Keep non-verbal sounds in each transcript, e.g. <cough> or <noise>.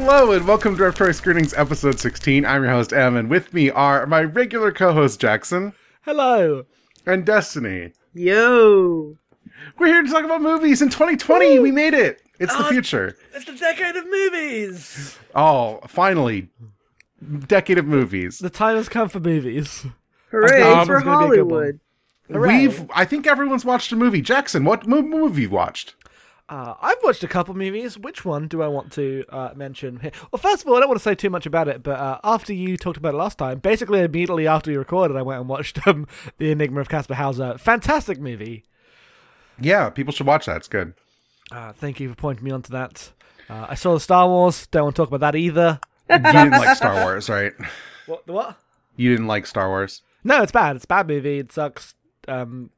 Hello and welcome to Repertory Screenings episode 16. I'm your host, Em, and with me are my regular co host, Jackson, Hello. and Destiny. Yo. We're here to talk about movies in 2020. We made it. It's the Oh. future. It's the decade of movies. Oh, finally. Decade of movies. The time has come for movies. Hooray Um, for it's gonna be a good one. Hollywood. Hooray. We've, I think everyone's watched a movie. Jackson, what mo- movie you watched? Uh, I've watched a couple movies. Which one do I want to uh, mention here? Well, first of all, I don't want to say too much about it, but uh, after you talked about it last time, basically immediately after we recorded, I went and watched <laughs> um, The Enigma of Kaspar Hauser. Fantastic movie. Yeah, people should watch that. It's good. Uh, thank you for pointing me onto that. Uh, I saw the Star Wars. Don't want to talk about that either. You didn't like Star Wars, right? What? The what? You didn't like Star Wars. No, it's bad. It's a bad movie. It sucks. Um,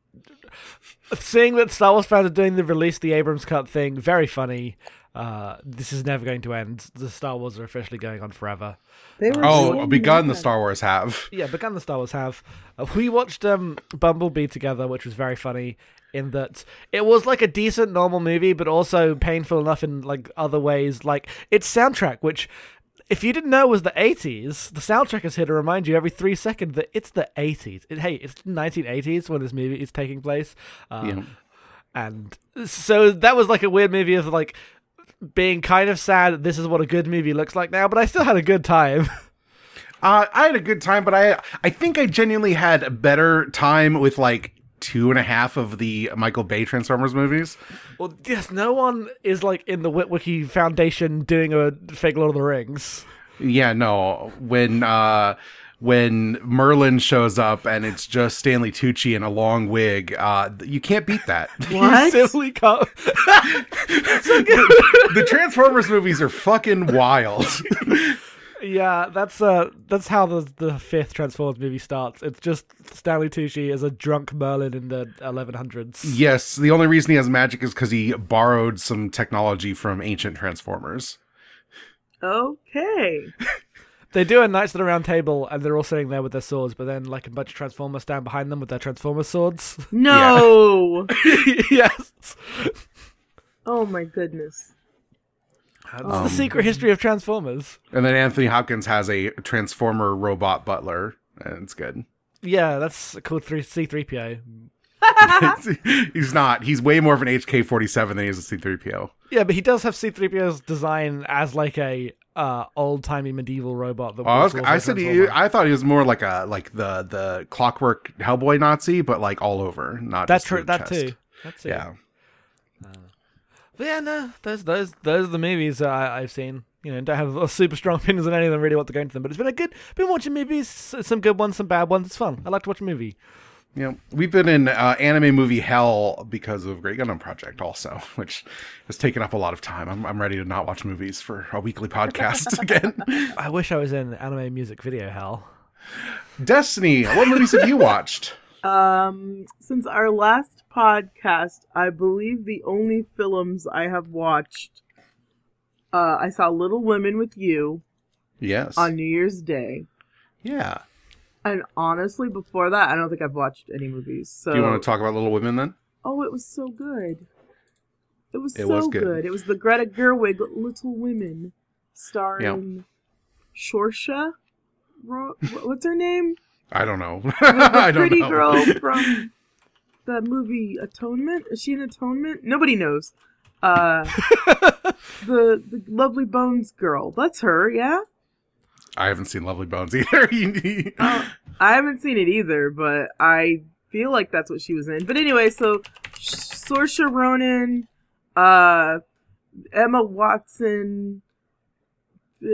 seeing that Star Wars fans are doing the release the Abrams cut thing, very funny. Uh, this is never going to end. The Star Wars are officially going on forever. They were Oh, so begun the. Star Wars have. Yeah, begun the Star Wars have. Uh, we watched um, Bumblebee together, which was very funny. In that it was like a decent normal movie, but also painful enough in like other ways. Like its soundtrack, which if you didn't know it was the 80s, the soundtrack is here to remind you every three seconds that it's the 80s. It, hey, it's the 1980s when this movie is taking place. Uh, Yeah. And so that was like a weird movie of like being kind of sad that this is what a good movie looks like now, but I still had a good time. <laughs> Uh, I had a good time, but I I think I genuinely had a better time with like two and a half of the Michael Bay Transformers movies. well, yes, no one is like in the Witwicky Foundation doing a fake Lord of the Rings. Yeah, no, when uh when Merlin shows up and it's just Stanley Tucci in a long wig, uh you can't beat that. <laughs> What? You simply can't. <laughs> the Transformers movies are fucking wild. <laughs> Yeah, that's uh, that's how the the fifth Transformers movie starts. It's just Stanley Tucci as a drunk Merlin in the 1100s. yes, the only reason he has magic is because he borrowed some technology from ancient Transformers. Okay. <laughs> They do a Knights of the Round Table, and they're all sitting there with their swords, but then like a bunch of Transformers stand behind them with their Transformer swords. No. <laughs> yes, oh my goodness. That's Um, the secret history of Transformers. And then Anthony Hopkins has a Transformer robot butler, and it's good. Yeah, that's called three C three PO. <laughs> he's not. He's way more of an HK forty seven than he is a C three PO. Yeah, but he does have C three PO's design as like a uh, old timey medieval robot. That I, was, I said he, I thought he was more like a like the the clockwork Hellboy Nazi, but like all over, not That's true. That chest. too. That too. Yeah, But yeah, no, those those those are the movies I, I've seen. You know, don't have a <laughs> super strong opinions on any of them. Really want to go into them, but it's been a good. Been watching movies, some good ones, some bad ones. It's fun. I like to watch a movie. yeah. We've been in uh, anime movie hell because of Great Gundam Project, also, <laughs> which has taken up a lot of time. I'm I'm ready to not watch movies for a weekly podcast <laughs> again. I wish I was in anime music video hell. Destiny, what movies have you watched? Um, since our last podcast, I believe the only films I have watched, uh, I saw Little Women with You Yes. on New Year's Day. yeah. And honestly, before that, I don't think I've watched any movies. So, Do you want to talk about Little Women then? oh, it was so good. It was It so was good. good. It was the Greta Gerwig Little Women, starring Saoirse. What's her name? I don't know. the <laughs> I don't pretty know. girl <laughs> from the movie Atonement. Is she in Atonement? Nobody knows. Uh, <laughs> the the Lovely Bones girl. That's her. Yeah. I haven't seen Lovely Bones either. Uh, I haven't seen it either, but I feel like that's what she was in. But anyway, so Saoirse Ronan, uh, Emma Watson. uh,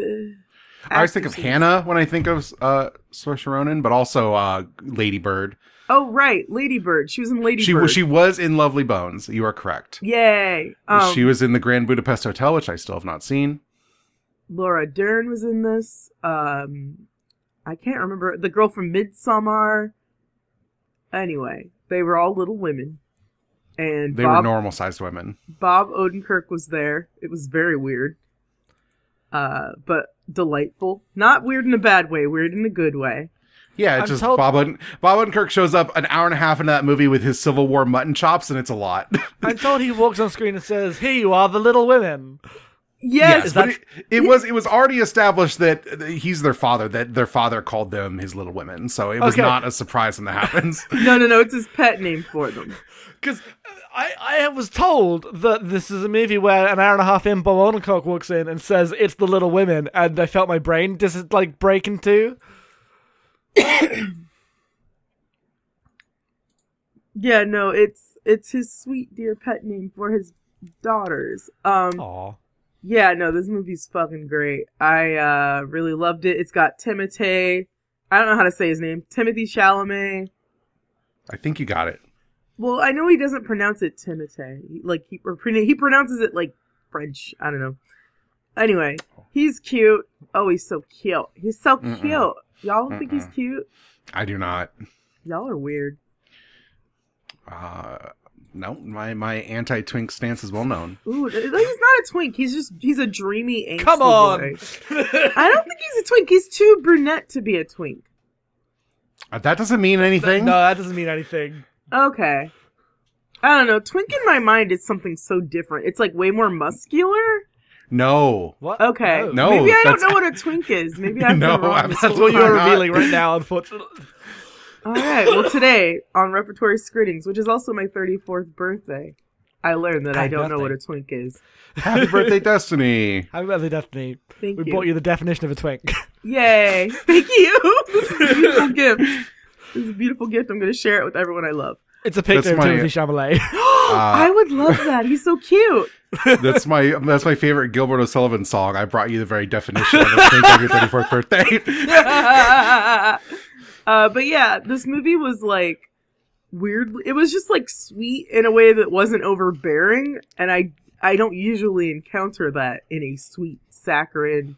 I always think of. Hannah when I think of uh, Saoirse Ronan, but also uh, Lady Bird. Oh right, Lady Bird. She was in Lady She Bird. she was in Lovely Bones. You are correct. Yay! Um, she was in the Grand Budapest Hotel, which I still have not seen. Laura Dern was in this. Um, I can't remember the girl from Midsommar. Anyway, they were all Little Women, and They Bob, were normal sized women. Bob Odenkirk was there. It was very weird, uh, but delightful. Not weird in a bad way. Weird in a good way. Yeah, it's I'm just told- Bob Oden- Bob Odenkirk shows up an hour and a half into that movie with his Civil War mutton chops, and it's a lot. <laughs> I'm told he walks on screen and says, "Here you are, the Little Women." Yes, Is but that- it, it was it was already established that he's their father. That their father called them his little women, so it was Okay. not a surprise when that happens. <laughs> no, no, no. It's his pet name for them. <laughs> Because I, I was told that this is a movie where an hour and a half in, Bob Odenkirk walks in and says it's the Little Women, and I felt my brain just like break in two. Yeah, no, it's it's his sweet dear pet name for his daughters. Um, Aw. yeah, no, this movie's fucking great. I uh really loved it. It's got Timothy. I don't know how to say his name. Timothy Chalamet. I think you got it. Well, I know he doesn't pronounce it Timothy. Like he or pre- he pronounces it like French. I don't know. Anyway, he's cute. Oh, he's so cute. He's so Mm-mm. cute. Y'all don't think he's cute? I do not. Y'all are weird. Uh, no, my my anti twink stance is well known. Ooh, he's not a twink. He's just he's a dreamy angsty Come on. boy. I don't think he's a twink. He's too brunette to be a twink. Uh, that doesn't mean anything. no, that doesn't mean anything. Okay. I don't know. Twink in my mind is something so different. It's like way more muscular. No. What? Okay. No, Maybe I don't that's- know what a twink is. Maybe <laughs> I've No, been wrong. This That's what you're time. revealing right now, unfortunately. <laughs> All right. Well, today on Repertory Screenings, which is also my 34th birthday, I learned that I don't know what a twink is. Happy birthday, <laughs> Destiny. Happy birthday, Destiny. Thank We you. brought you the definition of a twink. Yay! Thank you. this is a beautiful gift. This is a beautiful gift. I'm going to share it with everyone I love. It's a picture That's of my- Timothy Chalamet. <gasps> I would love that. He's so cute. <laughs> That's my that's my favorite Gilbert O'Sullivan song. I brought you the very definition of a twink on your 34th birthday. <laughs> uh, but yeah, this movie was like weird. It was just like sweet in a way that wasn't overbearing, and I I don't usually encounter that in a sweet, saccharine,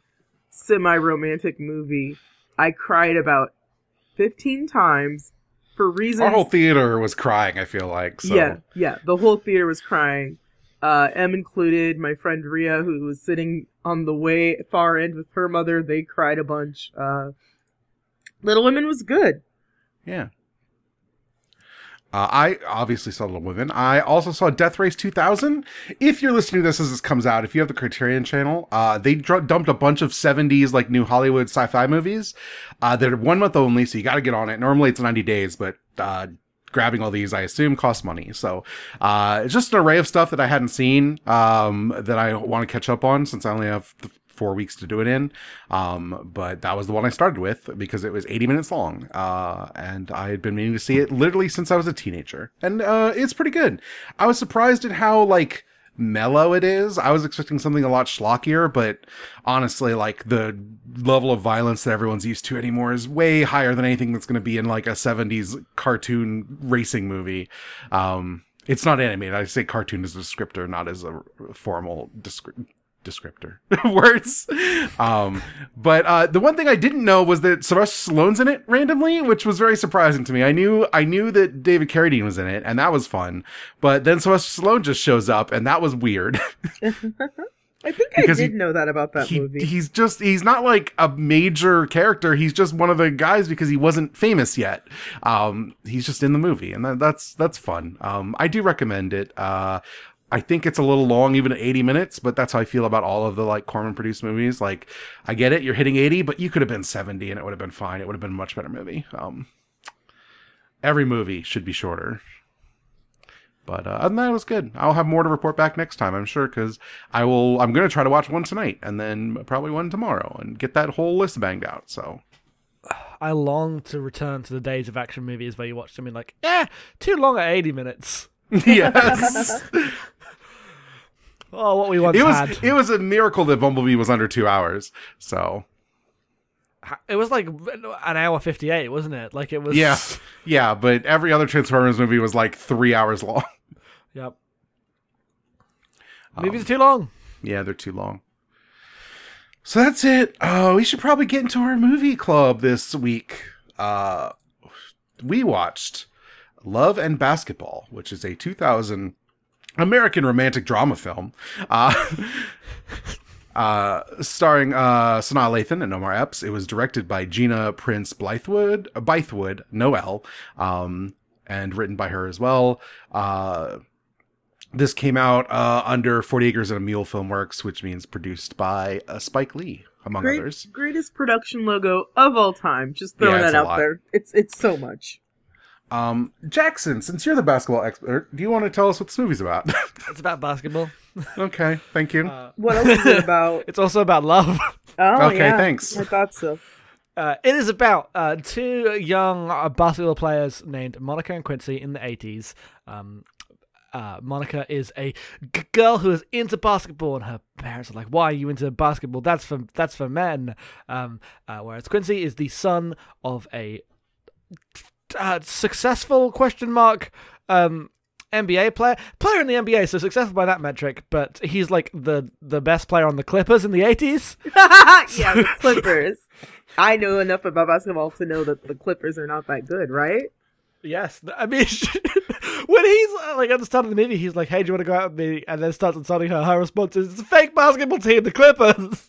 semi-romantic movie. I cried about fifteen times for reasons. Our whole theater was crying. I feel like so. Yeah, yeah. The whole theater was crying. Uh, Em included. My friend Ria, who was sitting on the way far end with her mother, they cried a bunch. Uh, Little Women was good. Yeah. Uh, I obviously saw Little Women. I also saw Death Race 2000. If you're listening to this as this comes out, if you have the Criterion channel, uh, they dr- dumped a bunch of 70s like new Hollywood sci-fi movies. Uh, they're one month only, so you got to get on it. Normally it's 90 days, but uh, grabbing all these, I assume, costs money. So uh, it's just an array of stuff that I hadn't seen um, that I want to catch up on since I only have th- four weeks to do it in. Um, but that was the one I started with because it was 80 minutes long. Uh, and I had been meaning to see it literally since I was a teenager. And uh, it's pretty good. I was surprised at how, like, mellow it is. I was expecting something a lot schlockier, but honestly, like the level of violence that everyone's used to anymore is way higher than anything that's going to be in like a 70s cartoon racing movie. Um, it's not animated. I say cartoon as a descriptor, not as a formal descri- descriptor <laughs> words. Um, but uh, the one thing I didn't know was that Sylvester Stallone's in it randomly, which was very surprising to me. I knew I knew that David Carradine was in it, and that was fun. But then Sylvester Stallone just shows up, and that was weird. <laughs> I think I did he- know that about that he, movie. he's just he's not like a major character. He's just one of the guys because he wasn't famous yet. Um, he's just in the movie, and that, that's that's fun. Um, I do recommend it. Uh, I think it's a little long, even at 80 minutes, but that's how I feel about all of the like Corman produced movies. Like, I get it, you're hitting 80, but you could have been 70 and it would have been fine. It would have been a much better movie. Um, every movie should be shorter. But uh, other than that, it was good. I'll have more to report back next time, I'm sure, because I will. I'm going to try to watch one tonight and then probably one tomorrow and get that whole list banged out. So <sighs> I long to return to the days of action movies where you watch them in like, eh, too long at 80 minutes. <laughs> yes, <laughs> Oh, what we once it was. had. It was a miracle that Bumblebee was under two hours. So It was like an hour 58, wasn't it? Like it was. yeah, yeah. But every other Transformers movie was like three hours long. Yep. Um, Movies are too long. Yeah, they're too long. So that's it. Oh, we should probably get into our movie club this week. Uh, we watched Love and Basketball, which is a 2000 American romantic drama film. Uh, <laughs> uh, starring uh, Sanaa Lathan and Omar Epps. It was directed by Gina Prince Blythewood, uh, Bythewood Noel, um, and written by her as well. Uh, this came out uh, under 40 Acres and a Mule Filmworks, which means produced by uh, Spike Lee, among Great, others. greatest production logo of all time. Just throwing Yeah, that out lot. there. It's it's so much. Um, Jackson, since you're the basketball expert, do you want to tell us what this movie's about? <laughs> It's about basketball. okay, thank you. Uh, What else is it about? <laughs> it's also about love. <laughs> Oh, Okay, yeah. thanks. I thought so. Uh, it is about uh, two young uh, basketball players named Monica and Quincy in the 80s. Um, uh, Monica is a g- girl who is into basketball, and her parents are like, "Why are you into basketball? That's for that's for men." Um, uh, whereas Quincy is the son of a uh, successful question mark um, NBA player, player in the NBA, so successful by that metric. But he's like the the best player on the Clippers in the 80s. <laughs> yeah, the <laughs> Clippers. I know enough about basketball to know that the Clippers are not that good, right? Yes, I mean, <laughs> when he's uh, like at the start of the movie, he's like, "Hey, do you want to go out with me?" And then starts insulting her. Her response is, "It's a fake basketball team, the Clippers."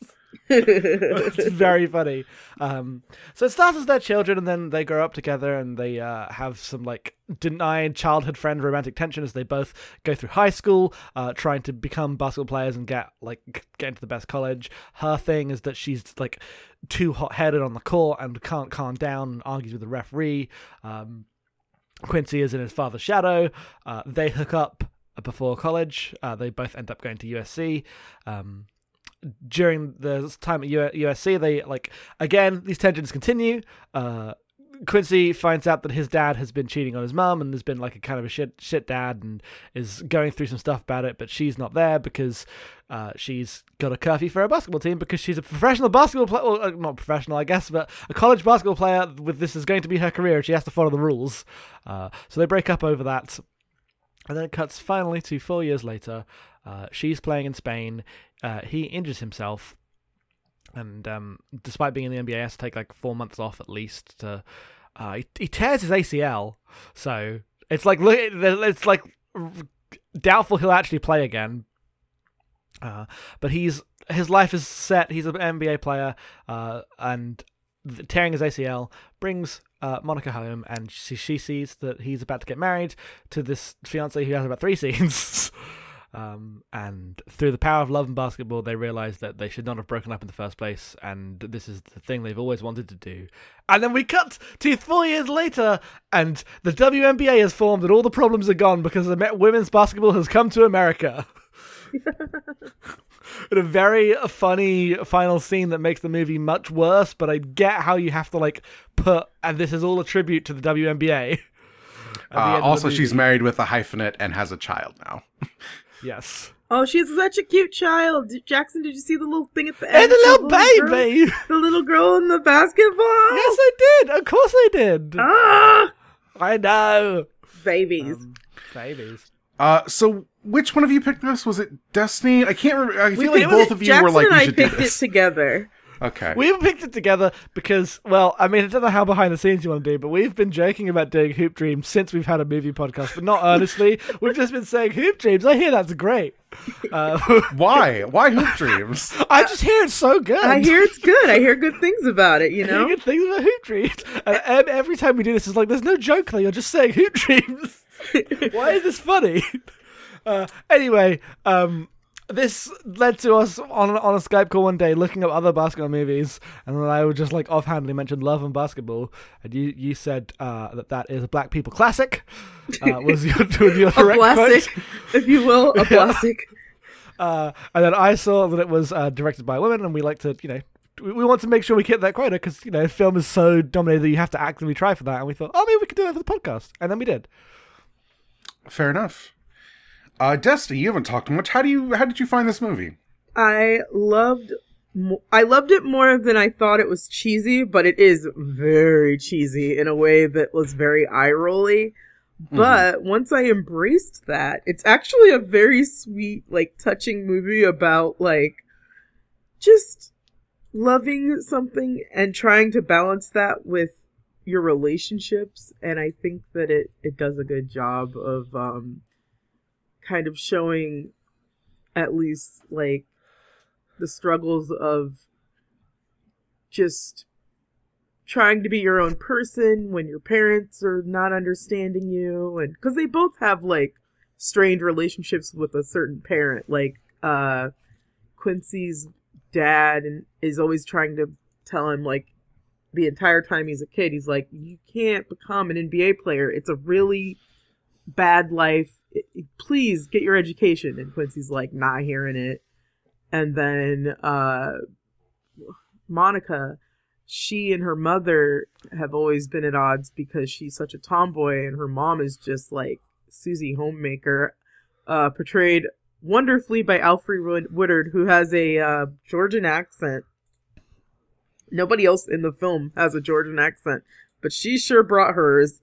It's very funny. Um, so it starts as their children, and then they grow up together, and they uh, have some like denied childhood friend romantic tension as they both go through high school, uh, trying to become basketball players and get like get into the best college. Her thing is that she's like too hot headed on the court and can't calm down, and argues with the referee. Um, Quincy is in his father's shadow. Uh, they hook up before college. Uh, they both end up going to USC. Um, during the time at USC, they like again these tensions continue. Uh, Quincy finds out that his dad has been cheating on his mum and has been like a kind of a shit shit dad and is going through some stuff about it, but she's not there because uh, she's got a curfew for her basketball team because she's a professional basketball player, well, uh, not professional, I guess, but a college basketball player. With this is going to be her career, she has to follow the rules. Uh, so they break up over that, and then it cuts finally to four years later. Uh, she's playing in Spain. Uh, he injures himself, and um, despite being in the NBA, has to take like four months off at least. To uh, he, he tears his ACL, so it's like look, it's like doubtful he'll actually play again. Uh, but he's his life is set. He's an NBA player, uh, and tearing his ACL brings uh, Monica home, and she, she sees that he's about to get married to this fiance who has about three <laughs> scenes. Um, and through the power of love and basketball, they realize that they should not have broken up in the first place, and this is the thing they've always wanted to do. And then we cut to four years later, and the WNBA has formed, and all the problems are gone because the women's basketball has come to America. <laughs> in a very funny final scene that makes the movie much worse, but I get how you have to like put, and this is all a tribute to the WNBA. <laughs> Uh, end the also, she's married with a hyphenate and has a child now. <laughs> yes, Oh, she's such a cute child. Jackson, did you see the little thing at the end? and the little girl- baby. the little girl in the basketball. yes, I did. Of course, I did. Ah, I know. babies. Um, babies. Uh, so which one of you picked this? Was it Destiny? I can't remember. I We feel like both of you Jackson were like, and we I should do picked it together. Okay. We have picked it together because, well, I mean, I don't know how behind the scenes you want to do, but we've been joking about doing Hoop Dreams since we've had a movie podcast, but not earnestly. <laughs> we've just been saying Hoop Dreams. I hear that's great. Uh, <laughs> Why? Why Hoop Dreams? <laughs> I just hear it's so good. I hear it's good. I hear good things about it. You I hear know. good things about Hoop Dreams. And, and every time we do this, it's like, there's no joke there. You're just saying Hoop Dreams. Why is this funny? Uh, anyway, um, this led to us on on a Skype call one day looking up other basketball movies, and then I would just like offhandedly mention Love and Basketball, and you you said uh, that that is a black people classic. Uh, <laughs> was your, was your A direct classic, quote. if you will, a <laughs> Yeah. classic. Uh, and then I saw that it was uh, directed by a woman, and we like to, you know, we, we want to make sure we hit that quota because you know, film is so dominated that you have to actively try for that. And we thought, oh, maybe we could do that for the podcast, and then we did. Fair enough. Uh, Destiny, you haven't talked much. How do you? How did you find this movie? I loved. I loved it more than I thought it was cheesy, but it is very cheesy in a way that was very eye rolly. But once I embraced that, it's actually a very sweet, like touching movie about like just loving something and trying to balance that with your relationships. And I think that it it does a good job of um kind of showing at least like the struggles of just trying to be your own person when your parents are not understanding you and because they both have like strained relationships with a certain parent. Like uh, Quincy's dad and is always trying to tell him like the entire time he's a kid, he's like, you can't become an NBA player. It's a really bad life. Please get your education. And Quincy's like, not hearing it. And then uh, Monica, she and her mother have always been at odds because she's such a tomboy, and her mom is just like Susie Homemaker, uh, portrayed wonderfully by Alfre Woodard, who has a uh, Georgian accent. Nobody else in the film has a Georgian accent, but she sure brought hers,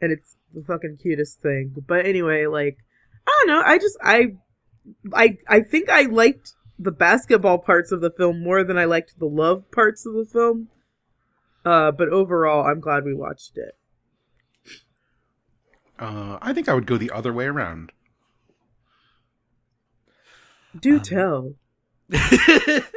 and it's the fucking cutest thing. But anyway, like I don't know, I just I I I think I liked the basketball parts of the film more than I liked the love parts of the film. Uh, but overall, I'm glad we watched it. Uh, I think I would go the other way around. Do Um, tell. <laughs>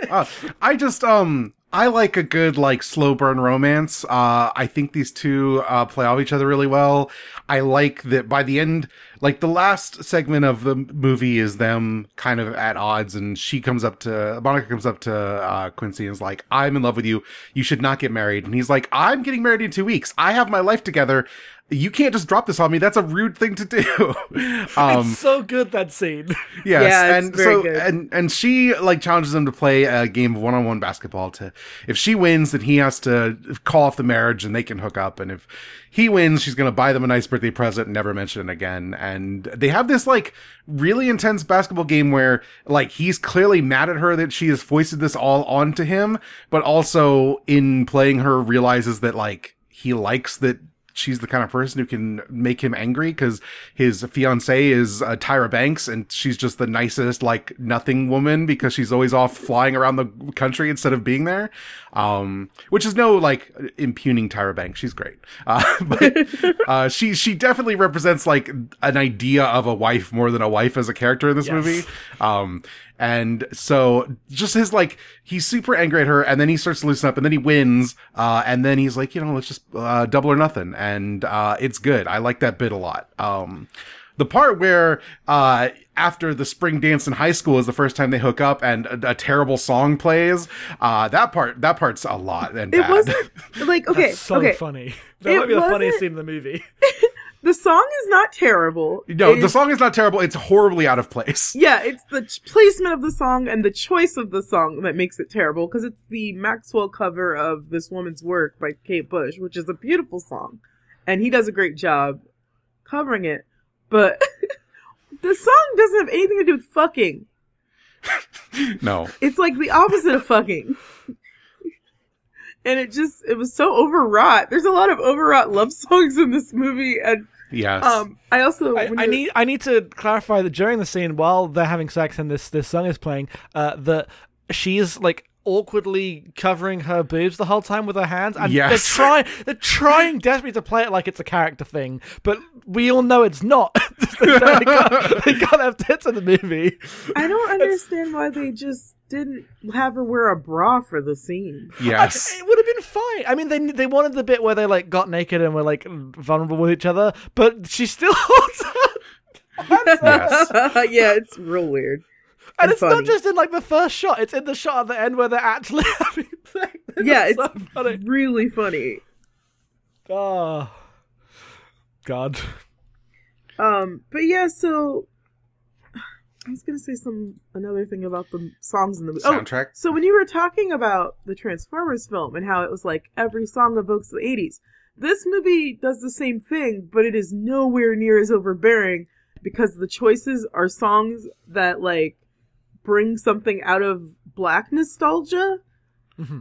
uh, I just um I like a good like slow burn romance. Uh I think these two uh play off each other really well. I like that by the end like the last segment of the movie is them kind of at odds and she comes up to Monica comes up to uh Quincy and is like, "I'm in love with you. You should not get married." And he's like, "I'm getting married in 2 weeks. I have my life together. You can't just drop this on me. That's a rude thing to do." <laughs> um it's so good that scene. <laughs> Yes, Yeah, it's and very so good. and and she like challenges him to play a game of one-on-one basketball. To if she wins, then he has to call off the marriage and they can hook up. And if he wins, she's gonna buy them a nice birthday present and never mention it again. And they have this like really intense basketball game where like he's clearly mad at her that she has foisted this all onto him, but also in playing her realizes that like he likes that she's the kind of person who can make him angry because his fiance is uh, Tyra Banks and she's just the nicest like nothing woman because she's always off flying around the country instead of being there. Um which is no like impugning Tyra Banks. She's great. Uh, <laughs> but uh she she definitely represents like an idea of a wife more than a wife as a character in this Yes. movie. Um and so just his like he's super angry at her and then he starts to loosen up and then he wins uh and then he's like you know let's just uh double or nothing and uh it's good i like that bit a lot um the part where uh after the spring dance in high school is the first time they hook up and a, a terrible song plays uh that part that part's a lot and It wasn't like <laughs> okay, That's so okay. funny. <laughs> That It might be the funniest scene in the movie. <laughs> The song is not terrible. no the It's- song is not terrible it's horribly out of place <laughs> Yeah, it's the ch- placement of the song and the choice of the song that makes it terrible because it's the Maxwell cover of This Woman's Work by Kate Bush, which is a beautiful song. And he does a great job covering it. But <laughs> the song doesn't have anything to do with fucking. <laughs> no It's like the opposite of fucking. And it just, it was so overwrought. There's a lot of overwrought love <laughs> songs in this movie. And yes um, I also. I, I need I need to clarify that during the scene while they're having sex and this this song is playing, uh, that she's like awkwardly covering her boobs the whole time with her hands, and they're trying they're trying desperately to play it like it's a character thing, but we all know it's not. <laughs> they, <laughs> can't, they can't have tits in the movie. I don't understand why they just didn't have her wear a bra for the scene. yes It would have been fine. I mean, they they wanted the bit where they like got naked and were like vulnerable with each other, but she still <laughs> holds her. yes yeah, it's real weird. And And it's not just in like the first shot; it's in the shot at the end where they're actually <laughs> having sex. Yeah, It's it's so funny. really funny. Oh, God. Um, but yeah, so I was gonna say some another thing about the songs in the movie. soundtrack Oh, so when you were talking about the Transformers film and how it was like every song evokes the '80s, this movie does the same thing, but it is nowhere near as overbearing because the choices are songs that like bring something out of black nostalgia.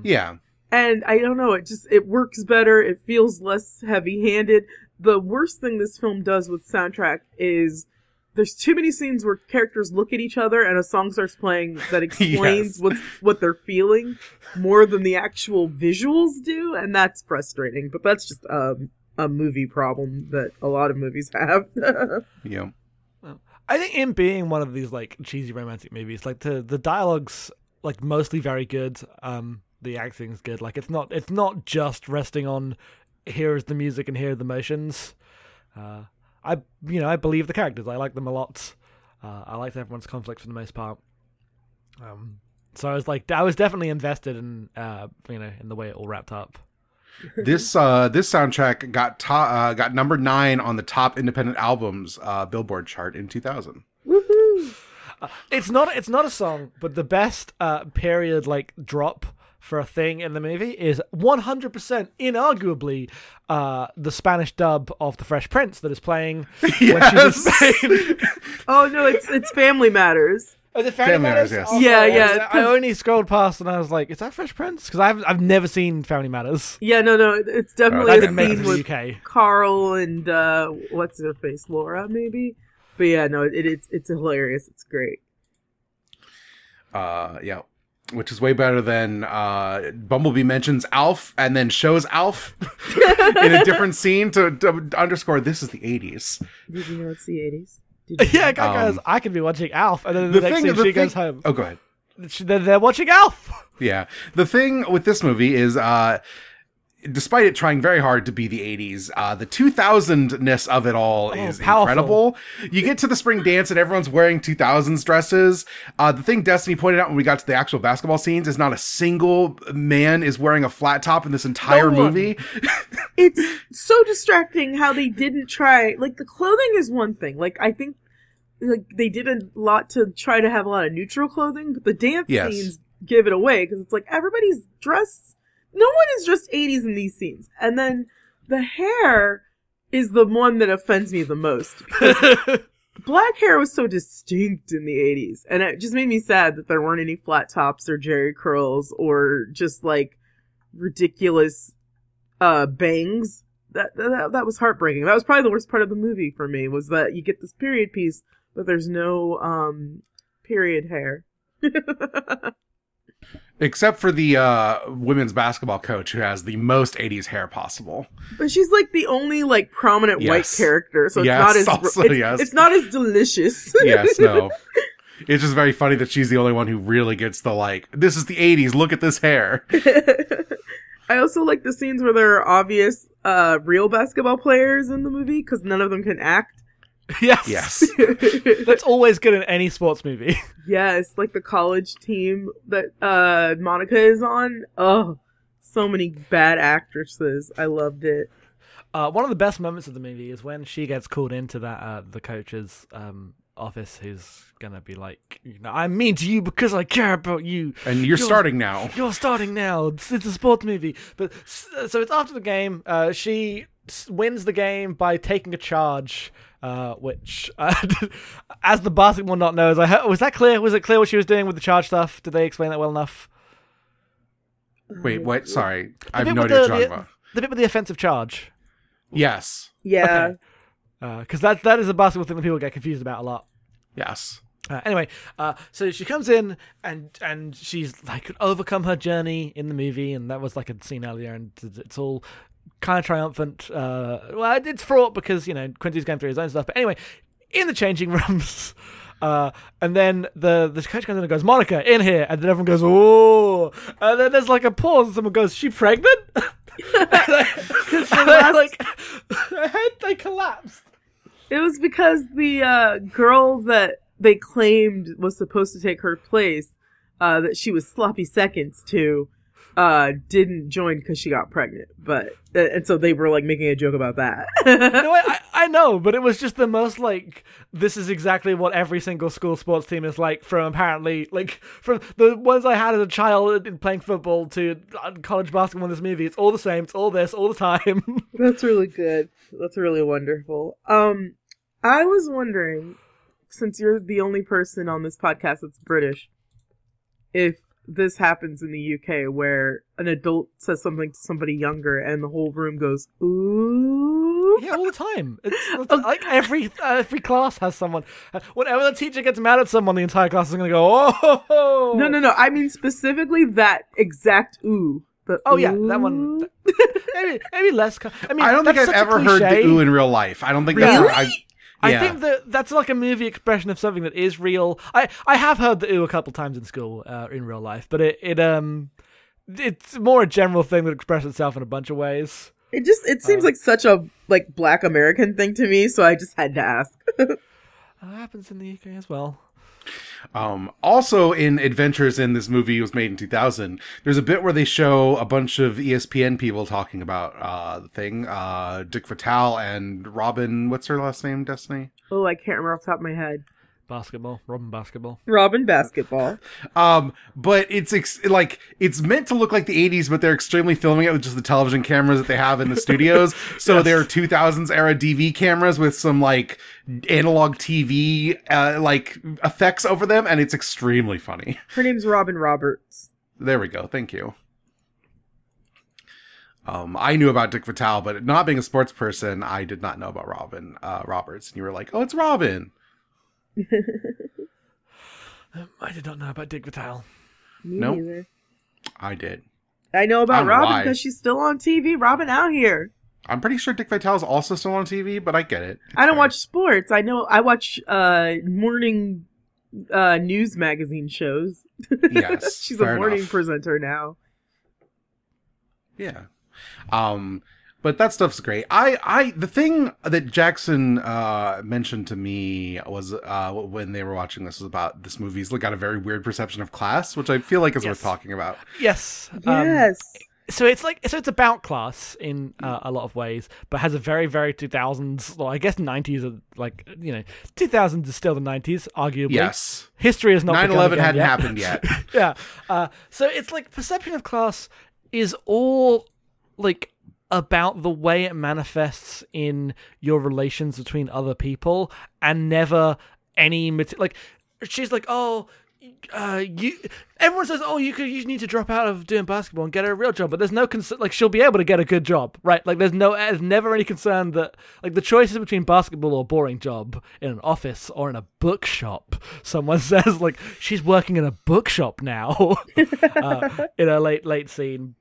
yeah and I don't know, it just it works better. It feels less heavy-handed. The worst thing this film does with soundtrack is there's too many scenes where characters look at each other and a song starts playing that <laughs> explains Yes. what's what they're feeling more than the actual visuals do, and that's frustrating. But that's just um, a movie problem that a lot of movies have. <laughs> yeah I think in being one of these like cheesy romantic movies, like the the dialogue's like mostly very good. Um, the acting's good. Like it's not it's not just resting on here is the music and here are the motions. Uh, I you know I believe the characters. I like them a lot. Uh, I liked everyone's conflict for the most part. Um, so I was like, I was definitely invested in uh, you know in the way it all wrapped up. This uh this soundtrack got top uh, got number nine on the top independent albums uh Billboard chart in 2000. Woohoo! It's not it's not a song, but the best uh, period like drop for a thing in the movie is 100% inarguably uh, the Spanish dub of The Fresh Prince that is playing when she's Yes. <laughs> Oh no, it's it's Family Matters. Oh, the Family Matters, yes. Yeah, sorry, I yeah, was- I 'cause- only scrolled past and I was like, "Is that Fresh Prince?" Because I've I've never seen Family Matters. Yeah, no, no, it's definitely That a didn't make it scene to the with UK. Carl and uh, what's her face, Laura, maybe. But yeah, no, it, it's it's hilarious. It's great. Uh yeah. Which is way better than uh Bumblebee mentions Alf and then shows Alf <laughs> in a different scene to, to underscore this is the 80s. Did you know it's the eighties? Yeah, guy Um, goes, "I could be watching Alf," and then the, next thing she goes home. Oh, go ahead. She- They're, they're watching Alf. <laughs> Yeah. The thing with this movie is, uh, despite it trying very hard to be the 80s, uh, the 2000ness of it all is Oh, powerful. incredible. You get to the spring dance and everyone's wearing 2000s dresses. Uh, the thing Destiny pointed out when we got to the actual basketball scenes is not a single man is wearing a flat top in this entire No movie. <laughs> it's so distracting how they didn't try like the clothing is one thing like i think like they did a lot to try to have a lot of neutral clothing but the dance Yes. scenes give it away because it's like everybody's dressed no one is just 80s in these scenes. And then the hair is the one that offends me the most <laughs> black hair was so distinct in the 80s and it just made me sad that there weren't any flat tops or jerry curls or just like ridiculous uh bangs. That, that that was heartbreaking. That was probably the worst part of the movie for me was that you get this period piece but there's no um period hair <laughs> Except for the uh, women's basketball coach who has the most 80s hair possible. but she's like the only like prominent white character so it's Yes, not as <laughs> also, it's, yes. it's not as delicious Yes, <laughs> no. It's just very funny that she's the only one who really gets the like, this is the 80s, look at this hair. <laughs> I also like the scenes where there are obvious uh, real basketball players in the movie because none of them can act. <laughs> yes, Yes. <laughs> That's always good in any sports movie. <laughs> yes, like the college team that uh, Monica is on. Oh, so many bad actresses. I loved it. Uh, one of the best moments of the movie is when she gets called into that uh, the coach's um, office, who's gonna be like, you know, I'm mean to you because I care about you. And you're You're- starting now. You're starting now. It's, it's a sports movie, but so it's after the game. Uh, she wins the game by taking a charge. Uh, which, uh, <laughs> as the basketball not knows, I heard, was that clear? Was it clear what she was doing with the charge stuff? Did they explain that well enough? Wait, what? Sorry. I have no idea the- the- The bit with the offensive charge, Yes. Yeah. because that that is a basketball thing that people get confused about a lot. Yes. Uh, anyway, uh, so she comes in and and she's like overcome her journey in the movie, and that was like a scene earlier, and it's- it's all kind of triumphant. Uh, well, it's fraught because you know Quincy's going through his own stuff, but anyway, in the changing <laughs> rooms. Uh, and then the the coach comes in and goes, Monica, in here, and then everyone goes, oh, and then there's like a pause, and someone goes, she pregnant? <laughs> <laughs> and then, like, her head they collapsed. It was because the uh, girl that they claimed was supposed to take her place, uh, that she was sloppy seconds to, uh, didn't join because she got pregnant. But and so they were like making a joke about that. no, I, <laughs> I I know, but it was just the most like this is exactly what every single school sports team is like. From apparently like from the ones I had as a child in playing football to uh, college basketball in this movie, it's all the same. It's all this all the time. <laughs> That's really good. That's really wonderful. Um, I was wondering, since you're the only person on this podcast that's British, if this happens in the UK where an adult says something to somebody younger and the whole room goes ooh. yeah, all the time. It's, <laughs> it's like every uh, every class has someone. uh, Whenever the teacher gets mad at someone, the entire class is going to go oh No, no, no. I mean specifically that exact ooh. The Oh yeah, that one. ooh. <laughs> Maybe maybe less. I mean, I don't think I've such a ever heard the ooh in real life. I don't think Really? that's. I, I yeah. think that that's like a movie expression of something that is real. I I have heard the ooh a couple times in school uh, in real life, but it it um it's more a general thing that expresses itself in a bunch of ways. It just it seems Uh, like such a like black American thing to me, so I just had to ask. <laughs> That happens in the UK as well. Um, also in Adventures in this movie was made in 2000. There's a bit where they show a bunch of ESPN people talking about uh, the thing. Uh, Dick Vitale and Robin. What's her last name? Destiny. oh, I can't remember off the top of my head. Basketball, Robin basketball. Robin basketball. <laughs> Um, but it's ex- like it's meant to look like the 80s, but they're extremely filming it with just the television cameras that they have in the <laughs> studios. So Yes. they're 2000s era DV cameras with some like analog TV uh, like effects over them, and it's extremely funny. Her name's Robin Roberts. There we go. Thank you. Um, I knew about Dick Vitale, but not being a sports person, I did not know about Robin uh, Roberts. And you were like, "Oh, it's Robin." Um, <laughs> I did not know about Dick Vitale. Me Nope. neither. I did. I know I about don't know Robin why. because she's still on TV. Robin out here. I'm pretty sure Dick Vitale is also still on TV, but I get it. It's I don't fair. watch sports. I know I watch uh morning uh news magazine shows. Yes, <laughs> she's a fair morning enough. presenter now. Yeah. Um but that stuff's great. I I the thing that Jackson uh mentioned to me was uh when they were watching this was about this movie's got a very weird perception of class, which I feel like is Yes. worth talking about. Yes. um, Yes. so it's like so it's about class in uh, a lot of ways, but has a very very 2000s. Well, I guess 90s are like you know 2000s is still the 90s, arguably. Yes. History is not. 9 begun 11 again hadn't yet. happened yet. <laughs> yeah. Uh, so it's like perception of class is all like about the way it manifests in your relations between other people and never any like she's like oh uh, you everyone says oh you could you need to drop out of doing basketball and get a real job but there's no concern like she'll be able to get a good job right? Like there's no there's never any concern that like the choices between basketball or boring job in an office or in a bookshop someone <laughs> says like she's working in a bookshop now <laughs> uh, in a late late scene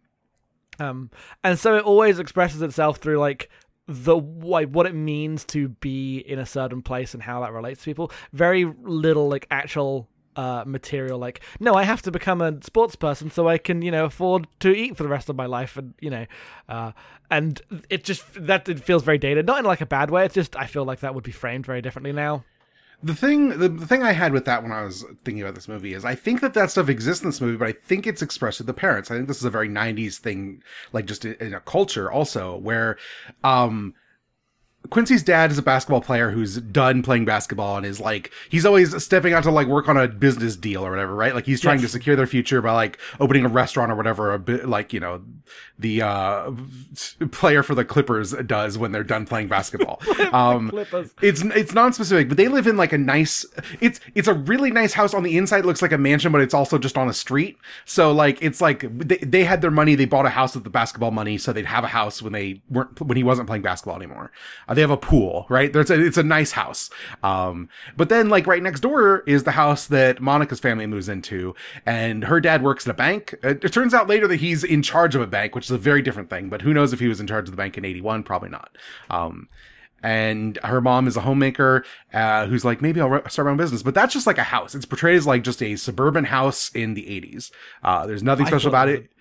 um and so it always expresses itself through like the like what it means to be in a certain place and how that relates to people. Very little like actual uh material like no i have to become a sports person so i can you know afford to eat for the rest of my life and you know uh and it just that it feels very dated. Not in like a bad way it's just i feel like that would be framed very differently now The thing, the, the thing I had with that when I was thinking about this movie is I think that that stuff exists in this movie, but I think it's expressed to the parents. I think this is a very '90s thing, like just in, in a culture also where, um, Quincy's dad is a basketball player who's done playing basketball and is like he's always stepping out to like work on a business deal or whatever, right? Like he's trying Yes. to secure their future by like opening a restaurant or whatever. A bit like you know the uh player for the Clippers does when they're done playing basketball. <laughs> um, Clippers. it's it's non-specific, but they live in like a nice. It's it's a really nice house on the inside. It looks like a mansion, but it's also just on a street. So like it's like they, they had their money. They bought a house with the basketball money, so they'd have a house when they weren't when he wasn't playing basketball anymore. Uh, they have a pool, right? There's a, it's a nice house. Um, but then like right next door is the house that Monica's family moves into, and her dad works at a bank. It, it turns out later that he's in charge of a bank, which is a very different thing. But who knows if he was in charge of the bank in '81? Probably not. Um, and her mom is a homemaker uh, who's like maybe i'll re- start my own business but that's just like a house it's portrayed as like just a suburban house in the 80s uh, there's nothing special about it it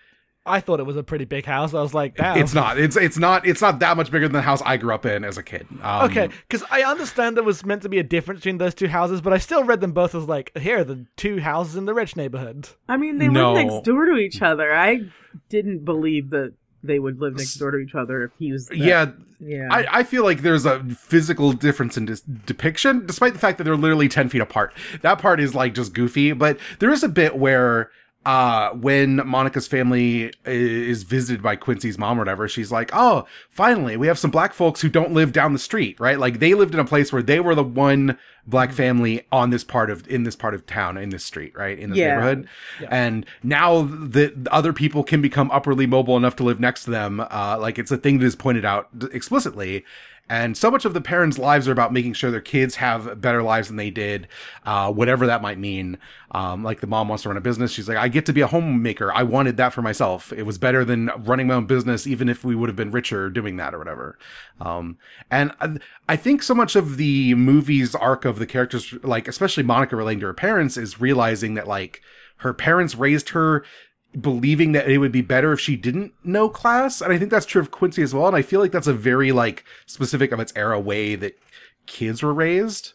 i thought it was a pretty big house i was like damn it's not it's it's not it's not that much bigger than the house i grew up in as a kid um, Okay, because I understand there was meant to be a difference between those two houses, but I still read them both as like, here are the two houses in the rich neighborhood. I mean, they No. live next door to each other. I didn't believe that they would live next door to each other if he was. that- yeah yeah. I, I feel like there's a physical difference in dis- depiction, despite the fact that they're literally 10 feet apart. That part is like just goofy, but there is a bit where uh when Monica's family is visited by Quincy's mom or whatever, she's like, "Oh, finally, we have some black folks who don't live down the street, right? Like they lived in a place where they were the one black family on this part of in this part of town, in this street, right? In this Yeah. neighborhood. And now that the other people can become upwardly mobile enough to live next to them, uh like it's a thing that is pointed out explicitly. And so much of the parents' lives are about making sure their kids have better lives than they did, uh, whatever that might mean. Um, like the mom wants to run a business. She's like, I get to be a homemaker. I wanted that for myself. It was better than running my own business, even if we would have been richer doing that or whatever. Um, and I, I think so much of the movie's arc of the characters, like especially Monica relating to her parents, is realizing that like her parents raised her believing that it would be better if she didn't know class and i think that's true of quincy as well and i feel like that's a very like specific of its era way that kids were raised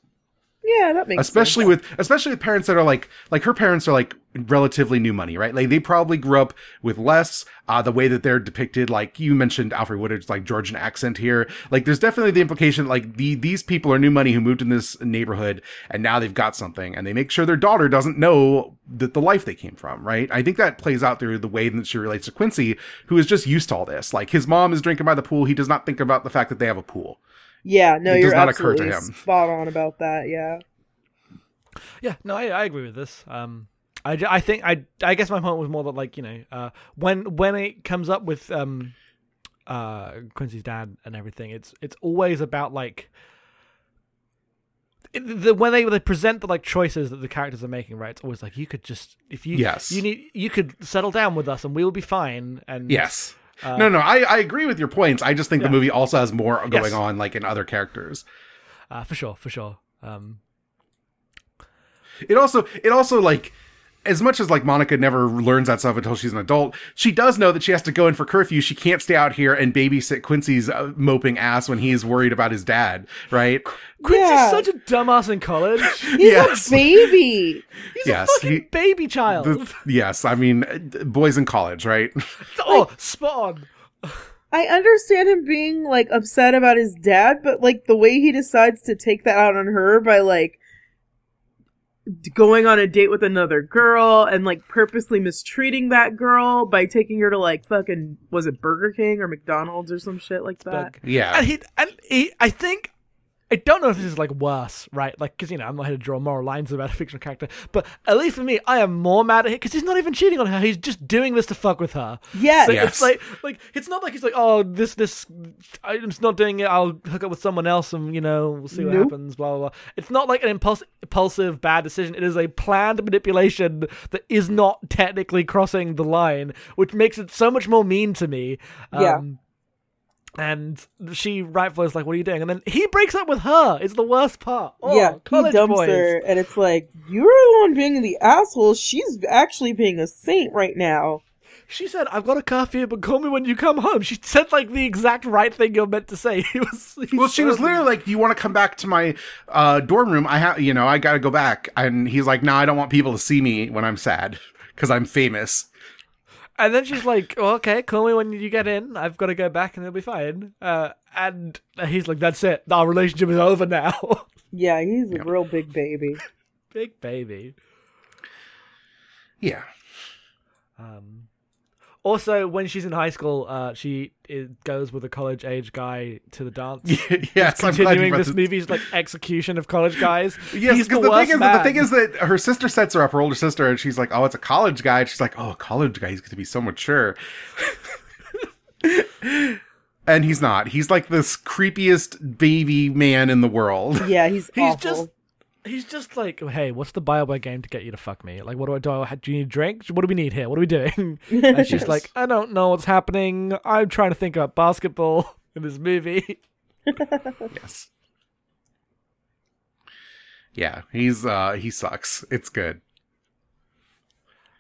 Yeah, that makes especially sense. with especially with parents that are like like her parents are like relatively new money right? Like they probably grew up with less uh the way that they're depicted like you mentioned alfre woodard's like georgian accent here. Like there's definitely the implication like the these people are new money who moved in this neighborhood and now they've got something and they make sure their daughter doesn't know that the life they came from right? I think that plays out through the way that she relates to quincy who is just used to all this. Like his mom is drinking by the pool. He does not think about the fact that they have a pool Yeah, no, It you're not occur to absolutely him. spot on about that. Yeah. Yeah, no, I, I agree with this. Um, I, I think I I guess my point was more that like you know uh, when when it comes up with um uh Quincy's dad and everything, it's it's always about like it- the when they they present the like choices that the characters are making, right? It's always like you could just if you Yes. you need you could settle down with us and we'll be fine. And yes uh, no no I, I agree with your points i just think Yeah. the movie also has more going Yes. on like in other characters uh, for sure, for sure. Um, it also it also like as much as like Monica never learns that stuff until she's an adult, she does know that she has to go in for curfew. She can't stay out here and babysit Quincy's uh, moping ass when he's worried about his dad, right? Quincy's Yeah. such a dumbass in college. <laughs> He's Yes. a baby. He's Yes, a fucking he- baby child. The- yes, I mean, uh, boys in college, right? <laughs> <laughs> oh, spot on. I understand him being like upset about his dad, but like the way he decides to take that out on her by like d- going on a date with another girl and like purposely mistreating that girl by taking her to like fucking was it Burger King or McDonald's or some shit like that. Yeah. And he and he, I think I don't know if this is like worse, right? Like, because you know I'm not here to draw moral lines about a fictional character, but at least for me, I am more mad at him because he's not even cheating on her. He's just doing this to fuck with her. Yes. So Yes. it's like, like it's not like he's like, oh, this, this, I'm just not doing it. I'll hook up with someone else, and you know, we'll see what Nope. happens. Blah blah blah. It's not like an impulsive, impulsive bad decision. It is a planned manipulation that is not technically crossing the line, which makes it so much more mean to me. Yeah. Um, And she rightfully is like, "What are you doing?" And then he breaks up with her. It's the worst part. Oh, yeah, he dumps boys. her, and it's like you're the one being the asshole. She's actually being a saint right now. She said, "I've got a curfew, but call me when you come home." She said like the exact right thing you're meant to say. <laughs> He was. he Well, she was so- literally like, "Do you want to come back to my uh, dorm room? I have, you know, I got to go back." And he's like, "No, I don't want people to see me when I'm sad because I'm famous." And then she's like, well, "Okay, call me when you get in. I've got to go back, and it'll be fine." Uh, and he's like, "That's it. Our relationship is over now." <laughs> Yeah, he's a Yeah. real big baby. Big baby. Yeah, Um, also, when she's in high school, uh, she is, goes with a college age guy to the dance. <laughs> yes, I'm glad you continuing this this- movie's like execution of college guys. <laughs> Yes, He's the, because the, worst thing is, man. the thing is that her sister sets her up, her older sister, and she's like, "Oh, it's a college guy." And she's like, "Oh, a college guy. He's going to be so mature." <laughs> and he's not. He's like this creepiest baby man in the world. Yeah, he's He's awful. just he's just like, hey, what's the Bioware game to get you to fuck me? Like, what do I do? I- Do you need a drink? What do we need here? What are we doing? <laughs> And she's Yes. like, I don't know what's happening. I'm trying to think about basketball <laughs> in this movie. <laughs> yes. Yeah, he's uh he sucks. It's good.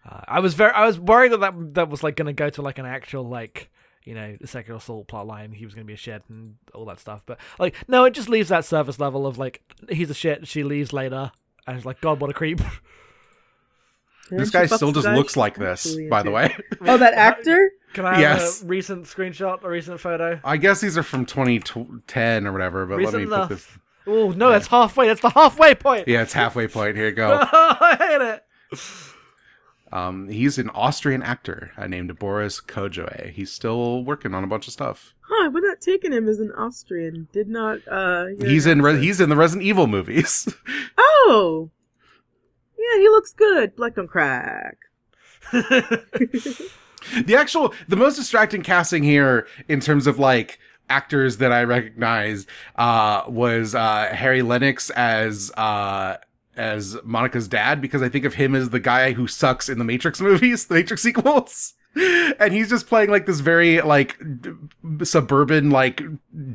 Uh, I was very, I was worried that that, that was like going to go to like an actual like, you know, the sexual assault plot line. He was going to be a shit and all that stuff. But like, no, it just leaves that surface level of like, he's a shit. She leaves later, and it's like, God, what a creep. And <laughs> this guy still just guy looks like this, by the way. <laughs> Oh, that actor? Can I have Yes. a recent screenshot, a recent photo? I guess these are from 2010 or whatever, but let me enough. put this. Oh no, that's halfway. That's the halfway point. Yeah, it's halfway point. Here you go. <laughs> I hate it. Um, he's an Austrian actor uh, named Boris Kodjoe. He's still working on a bunch of stuff. Huh, would not taken him as an Austrian. Did not uh He's in Re- he's in the Resident Evil movies. <laughs> Oh. Yeah, he looks good. Black don't crack. <laughs> the actual the most distracting casting here in terms of like actors that I recognize uh was uh Harry Lennix as uh as Monica's dad because I think of him as the guy who sucks in the Matrix <laughs> movies, the Matrix sequels. <laughs> And he's just playing like this very like d- suburban like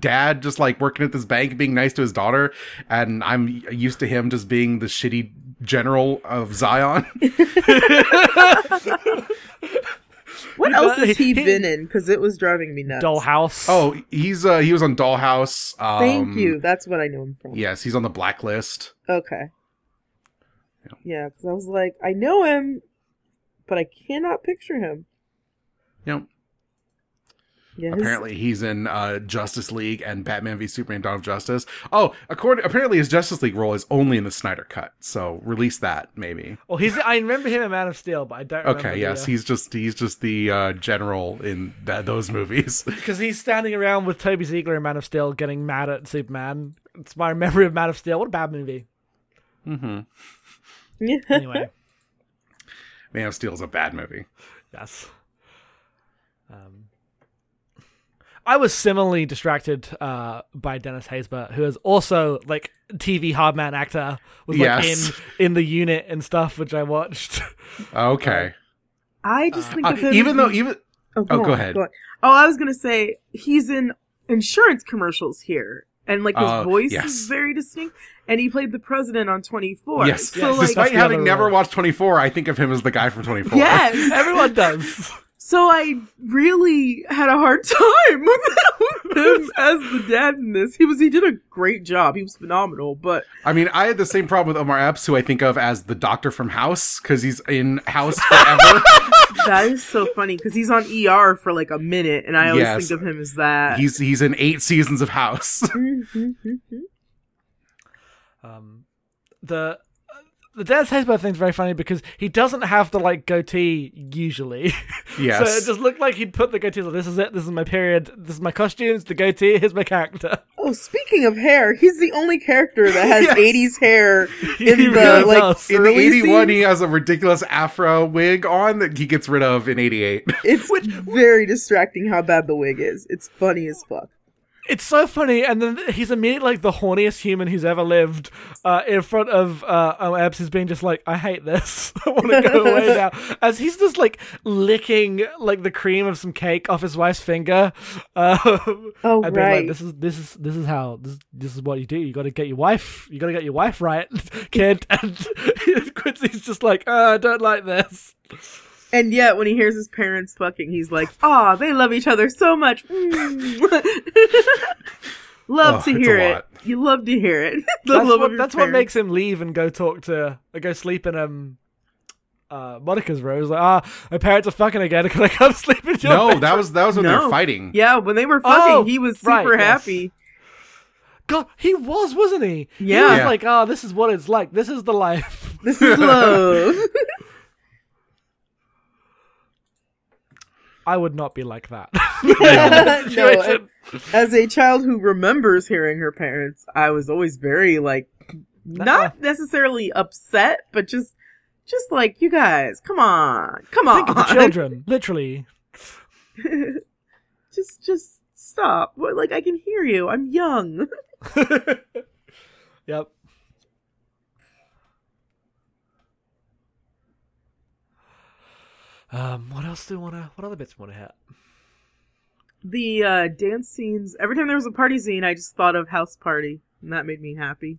dad just like working at this bank being nice to his daughter and I'm used to him just being the shitty general of Zion. <laughs> What else has he, he- been in? Because it was driving me nuts. Dollhouse. Oh, he's uh he was on Dollhouse. Um, Thank you. That's what I know him from. Yes, he's on the blacklist. Okay. Yeah. Yeah, because I was like, I know him, but I cannot picture him. Yep. Yeah, Apparently, he's in uh, Justice League and Batman v Superman: Dawn of Justice. Oh, according apparently his Justice League role is only in the Snyder cut. So release that maybe. Well, he's. I remember him in Man of Steel, but I don't. remember Okay, the, yes, uh, he's just he's just the uh, general in that, those movies. <laughs> <laughs> because he's standing around with Toby Ziegler in Man of Steel, getting mad at Superman. It's my memory of Man of Steel. What a bad movie. hmm <laughs> Anyway, Man of Steel is a bad movie. yes. Um, I was similarly distracted uh, by Dennis Haysbert, who is also like TV hardman actor, was like Yes. in in the unit and stuff, which I watched. <laughs> Okay, I just think Uh, of him. even though even oh, oh, go on, ahead. on. Oh, I was gonna say he's in insurance commercials here, and like his Uh, voice yes. is very distinct. And he played the president on Twenty Four. yes, So like, despite having never role. watched Twenty Four, I think of him as the guy from Twenty Four. yes. <laughs> Everyone does. So I really had a hard <laughs> time with him as the dad in this. He was he did a great job. He was phenomenal, but I mean, I had the same problem with Omar Epps, who I think of as the doctor from House, because he's in House forever. <laughs> that is so funny because he's on ER for like a minute, and I always Yes. think of him as that. he's he's in eight seasons of House. Um, the the Dennis Haysbert thing's very funny because he doesn't have the like goatee usually. Yes. <laughs> so it just looked like he'd put the goatee. Like, this is it. This is my period. This is my costumes. The goatee. Here's my character. oh, speaking of hair, he's the only character that has <laughs> Yes. '80s hair <laughs> He in the really like does. in the early 81, he has a ridiculous afro wig on that he gets rid of in 88. It's very distracting how bad the wig is. It's funny as fuck. It's so funny, and then he's immediately like the horniest human who's ever lived. Uh, in front of uh, Epps, who's being just like, "I hate this. <laughs> I want to go away <laughs> now." As he's just like licking like the cream of some cake off his wife's finger. <laughs> Um, Oh, and right. Like, this is this is this is how this this is what you do. You got to get your wife. You got to get your wife right, kid. And Quincy's just like, oh, I don't like this. And yet, when he hears his parents fucking, he's like, "Ah, they love each other so much." Mm. <laughs> love Oh, to hear it. lot. You love to hear it. <laughs> That's what that's what makes him leave and go talk to uh, go sleep in um uh Monica's room. He's like, ah, my parents are fucking again. <laughs> Can I come sleep in your no, bedroom?" that was that was when they No. were fighting. Yeah, when they were fucking, Oh, he was right, super yes. happy. God, he was, wasn't he? He Yeah. was Yeah. like, oh, this is what it's like. This is the life. This is love. I would not be like that. <laughs> <laughs> no, <laughs> as a child who remembers hearing her parents, I was always very like not necessarily upset, but just just like you guys, come on, come Think of the on, children, literally. just just stop. Like I can hear you. I'm young. yep. Um, what else do we want to? What other bits want to hit? The uh, dance scenes. Every time there was a party scene, I just thought of House Party, and that made me happy.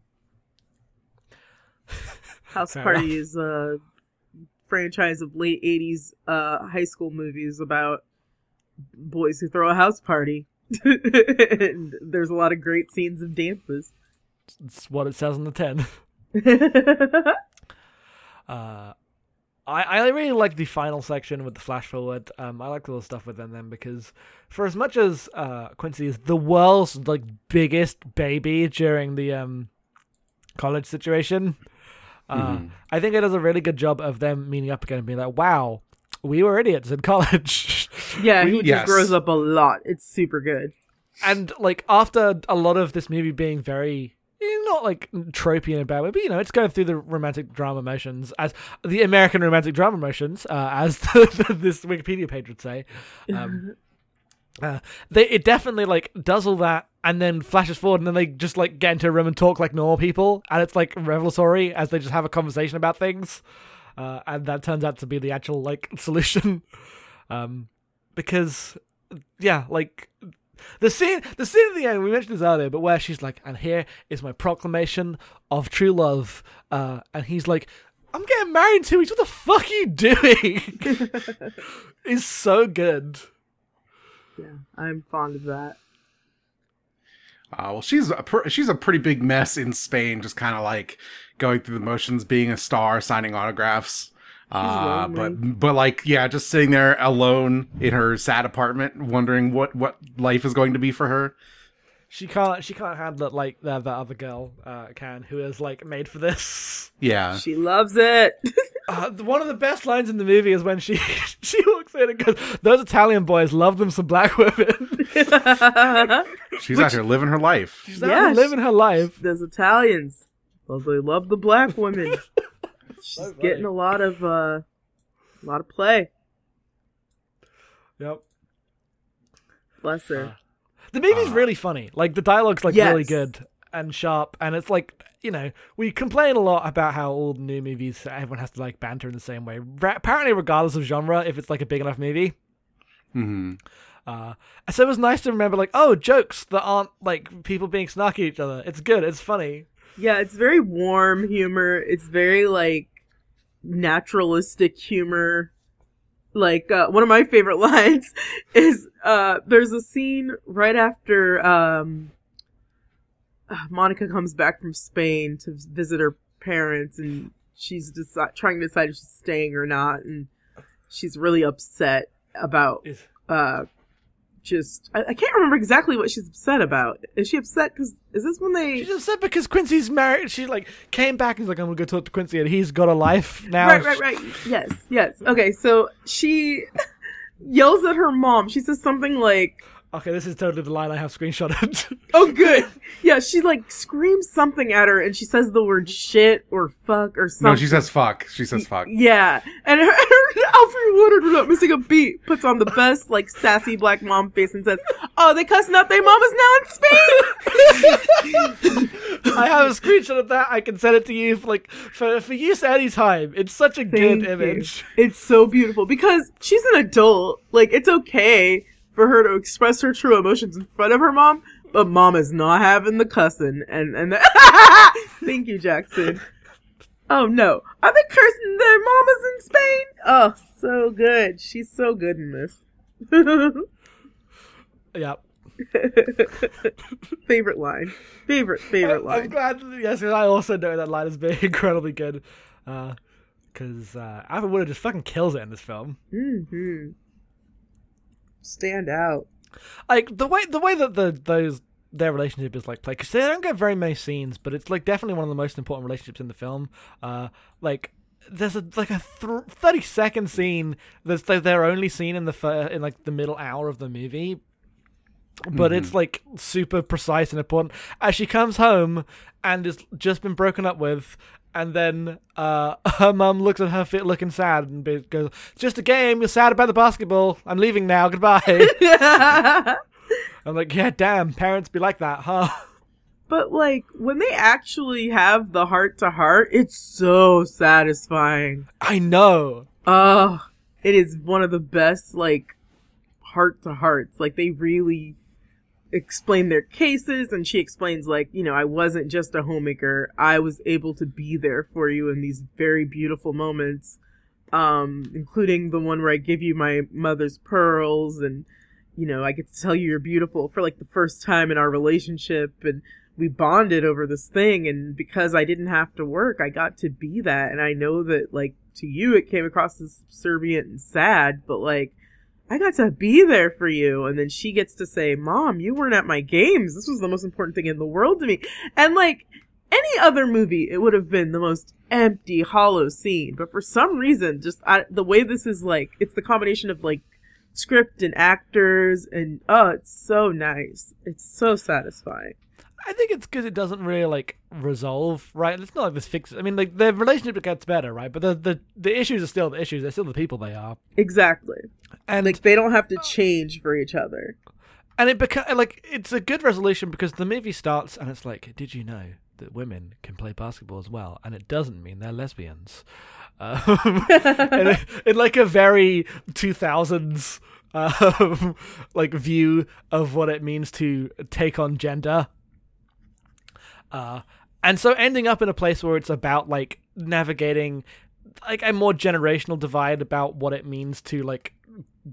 <laughs> House Fair Party enough. is a franchise of late '80s uh, high school movies about boys who throw a house party. <laughs> and there's a lot of great scenes of dances. It's what it says on the tin. <laughs> Uh, I I really like the final section with the flash forward. Um, I like the little stuff within them because for as much as uh Quincy is the world's like biggest baby during the um college situation, uh, Mhm. I think it does a really good job of them meeting up again and being like, "Wow, we were idiots in <laughs> college." yeah, he Yes. just grows up a lot. It's super good. and like after a lot of this movie being very not like tropey in a bad way, but you know, it's going through the romantic drama motions as the American romantic drama motions, uh, as <laughs> this Wikipedia page would say. Um, <laughs> uh, they it definitely like does all that and then flashes forward and then they just like get into a room and talk like normal people and it's like revelatory as they just have a conversation about things uh, and that turns out to be the actual like <laughs> solution um because yeah like the scene the scene at the end we mentioned this earlier but where she's like and here is my proclamation of true love uh and he's like I'm getting married in two weeks. What the fuck are you doing? <laughs> is so good. Yeah, I'm fond of that. Uh, well, she's a pr- she's a pretty big mess in Spain, just kind of like going through the motions, being a star, signing autographs. Uh, lonely. but but like yeah, just sitting there alone in her sad apartment, wondering what what life is going to be for her. She can't. She can't handle it like that. That other girl uh, can, who is like made for this. <laughs> Yeah, She loves it. <laughs> Uh, one of the best lines in the movie is when she <laughs> she walks in and goes, "Those Italian boys love them some black women." she's out here living her life. She's out Yeah, here living her life. Those Italians, well, they love the black women. She's funny. getting a lot of uh, a lot of play. Yep. Bless her. The movie's Uh, really funny. Like the dialogue's like really good and sharp, and it's like you know we complain a lot about how all the new movies everyone has to like banter in the same way. Ra- apparently, regardless of genre, if it's like a big enough movie. hmm Uh, so it was nice to remember, like, oh, jokes that aren't like people being snarky at each other. It's good. It's funny. Yeah, it's very warm humor. It's very like naturalistic humor. Like uh, one of my favorite <laughs> lines is uh, there's a scene right after um, uh, Monica comes back from Spain to visit her parents, and she's deci- trying to decide if she's staying or not, and she's really upset about uh, just I, I can't remember exactly what she's upset about. Is she upset because is this when they She's upset because Quincy's married. She like came back and like, I'm gonna go talk to Quincy, and he's got a life now. Right, right, right. Yes, yes. Okay, so she <laughs> yells at her mom. She says something like, Okay, this is totally the line I have screenshotted. <laughs> "Oh, good." Yeah, she like screams something at her, and she says the word "shit" or "fuck" or something. No, she says fuck. She says fuck. Yeah, and her, <laughs> her Alfre Woodard, without missing a beat, puts on the best like sassy black mom face and says, "Oh, they cussing out their mamas now in Spain." I have a screenshot of that. I can send it to you for like for for use anytime. It's such a Thank good you. image. It's so beautiful because she's an adult. Like it's okay for her to express her true emotions in front of her mom, but mom is not having the cussing. And and <laughs> thank you, Jackson. Oh no, are they cursing their mamas in Spain? Oh, so good. She's so good in this. <laughs> yep. <laughs> favorite line. Favorite favorite line. I'm line. glad. Yes, I also know that line is being incredibly good. Because uh, Alfre Woodard just fucking kills it in this film. hmm Stand out. Like the way the way that the those their relationship is like played because they don't get very many scenes, but it's like definitely one of the most important relationships in the film. Uh, like there's a like a th- thirty second scene that's like their only scene in the fir- in like the middle hour of the movie. But it's like super precise and important. As she comes home and is just been broken up with, and then uh, <laughs> her mum looks at her fit looking sad and goes, "Just a game. You're sad about the basketball. I'm leaving now. Goodbye." <laughs> <laughs> I'm like, yeah, damn, parents be like that, huh? But like when they actually have the heart to heart, it's so satisfying. I know. Oh, it is one of the best like heart to hearts. Like they really explain their cases and she explains like, you know, I wasn't just a homemaker. I was able to be there for you in these very beautiful moments. Um, including the one where I give you my mother's pearls and you know, I get to tell you you're beautiful for like the first time in our relationship and we bonded over this thing and because I didn't have to work, I got to be that and I know that like to you it came across as subservient and sad, but like I got to be there for you and then she gets to say, "Mom, you weren't at my games. This was the most important thing in the world to me." And like any other movie, it would have been the most empty, hollow scene, but for some reason, just I, the way this is like it's the combination of like script and actors and oh, it's so nice. It's so satisfying. I think it's because it doesn't really like resolve, right? It's not like this fixes. I mean, like their relationship gets better, right? But the the, the issues are still the issues. They're still the people they are, Exactly. and Like they don't have to change for each other. and it beca- like it's a good resolution because the movie starts and it's like, did you know that women can play basketball as well? And it doesn't mean they're lesbians. <laughs> Um, in, <laughs> in like a very two thousands um, <laughs> like view of what it means to take on gender. Uh, and so ending up in a place where it's about like navigating like a more generational divide about what it means to like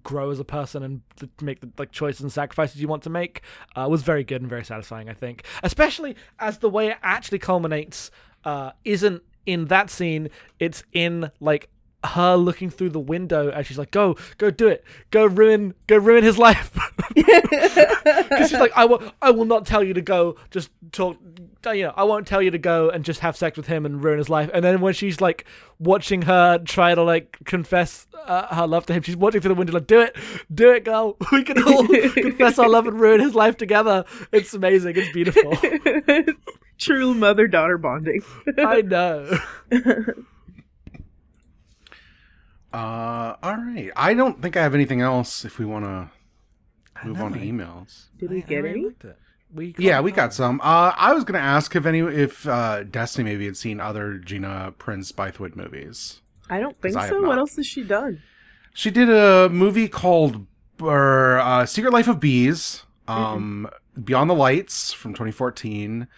grow as a person and to make the like choices and sacrifices you want to make uh, was very good and very satisfying. I think, especially as the way it actually culminates uh, isn't in that scene; it's in like her looking through the window and she's like, "Go, go, do it, go ruin, go ruin his life." <laughs> Because she's like, "I will, I will not tell you to go. Just talk, you know, I won't tell you to go and just have sex with him and ruin his life." And then when she's like watching her try to like confess uh, her love to him, she's watching through the window like, "Do it, do it, girl. <laughs> We can all <laughs> confess our love and ruin his life together." It's amazing. It's beautiful. True mother daughter bonding. I know. Uh, all right. I don't think I have anything else. If we want to move on to emails. Did we I- I get any? We Yeah, we got some. Uh, I was gonna ask if any, if uh, Destiny maybe had seen other Gina Prince Bythewood movies. I don't think I so. What else has she done? She did a movie called or, uh, Secret Life of Bees, um, Beyond the Lights from 2014.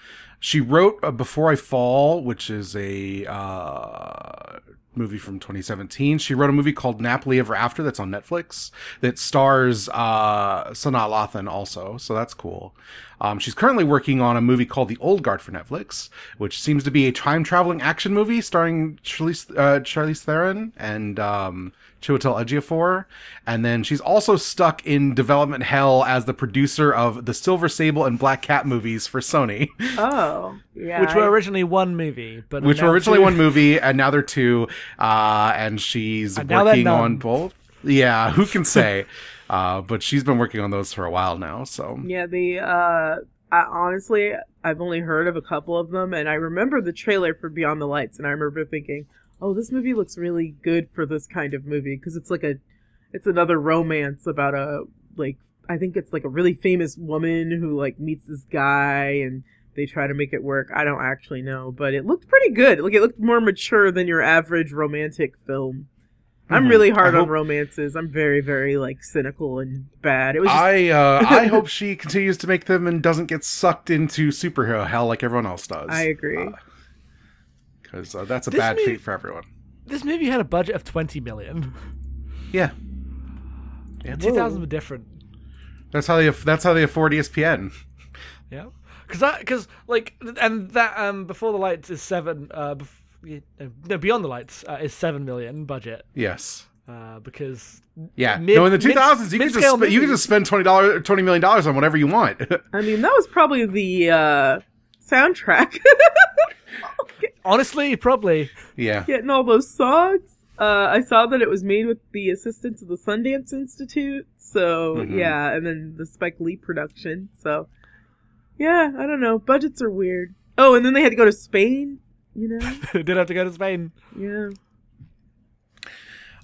She wrote uh, Before I Fall, which is a uh, movie from 2017. She wrote a movie called Nappily Ever After that's on Netflix that stars uh, Sanaa Lathan also, so that's cool. Um, she's currently working on a movie called The Old Guard for Netflix, which seems to be a time traveling action movie starring Charlize, uh, Charlize Theron and um, Chiwetel Ejiofor. And then she's also stuck in development hell as the producer of the Silver Sable and Black Cat movies for Sony, Oh, yeah. <laughs> which were originally one movie, but which were originally two. one movie <laughs> and now they're two. Uh, and she's And working on both. Yeah, who can say? <laughs> uh, but she's been working on those for a while now. So Yeah, the uh I, honestly, I've only heard of a couple of them, and I remember the trailer for Beyond the Lights, and I remember thinking, "Oh, this movie looks really good for this kind of movie because it's like a, it's another romance about a like I think it's like a really famous woman who like meets this guy and." They try to make it work. I don't actually know, but it looked pretty good. Like it looked more mature than your average romantic film. I'm Mhm. really hard I on hope- romances. I'm very, very like cynical and bad. It was just I uh, I <laughs> hope she continues to make them and doesn't get sucked into superhero hell like everyone else does. I agree. because uh, that's a This bad movie- fate for everyone. This movie had a budget of twenty million. Yeah, yeah. Two thousand were different. that's how they that's how they afford ESPN. Yeah, because that because like and that um before the lights is seven uh bef- yeah, no beyond the lights uh, is seven million budget Yes. uh because Yeah. Mid- no, in the two thousands, you can just mid-scale sp- you can just spend twenty dollars, twenty million dollars on whatever you want. <laughs> I mean, that was probably the uh, soundtrack. <laughs> honestly probably yeah. Getting all those songs. Uh, I saw that it was made with the assistance of the Sundance Institute. So Mhm. yeah, and then the Spike Lee production. So yeah, I don't know. Budgets are weird. Oh, and then they had to go to Spain. You know? <laughs> did have to go to Spain. Yeah.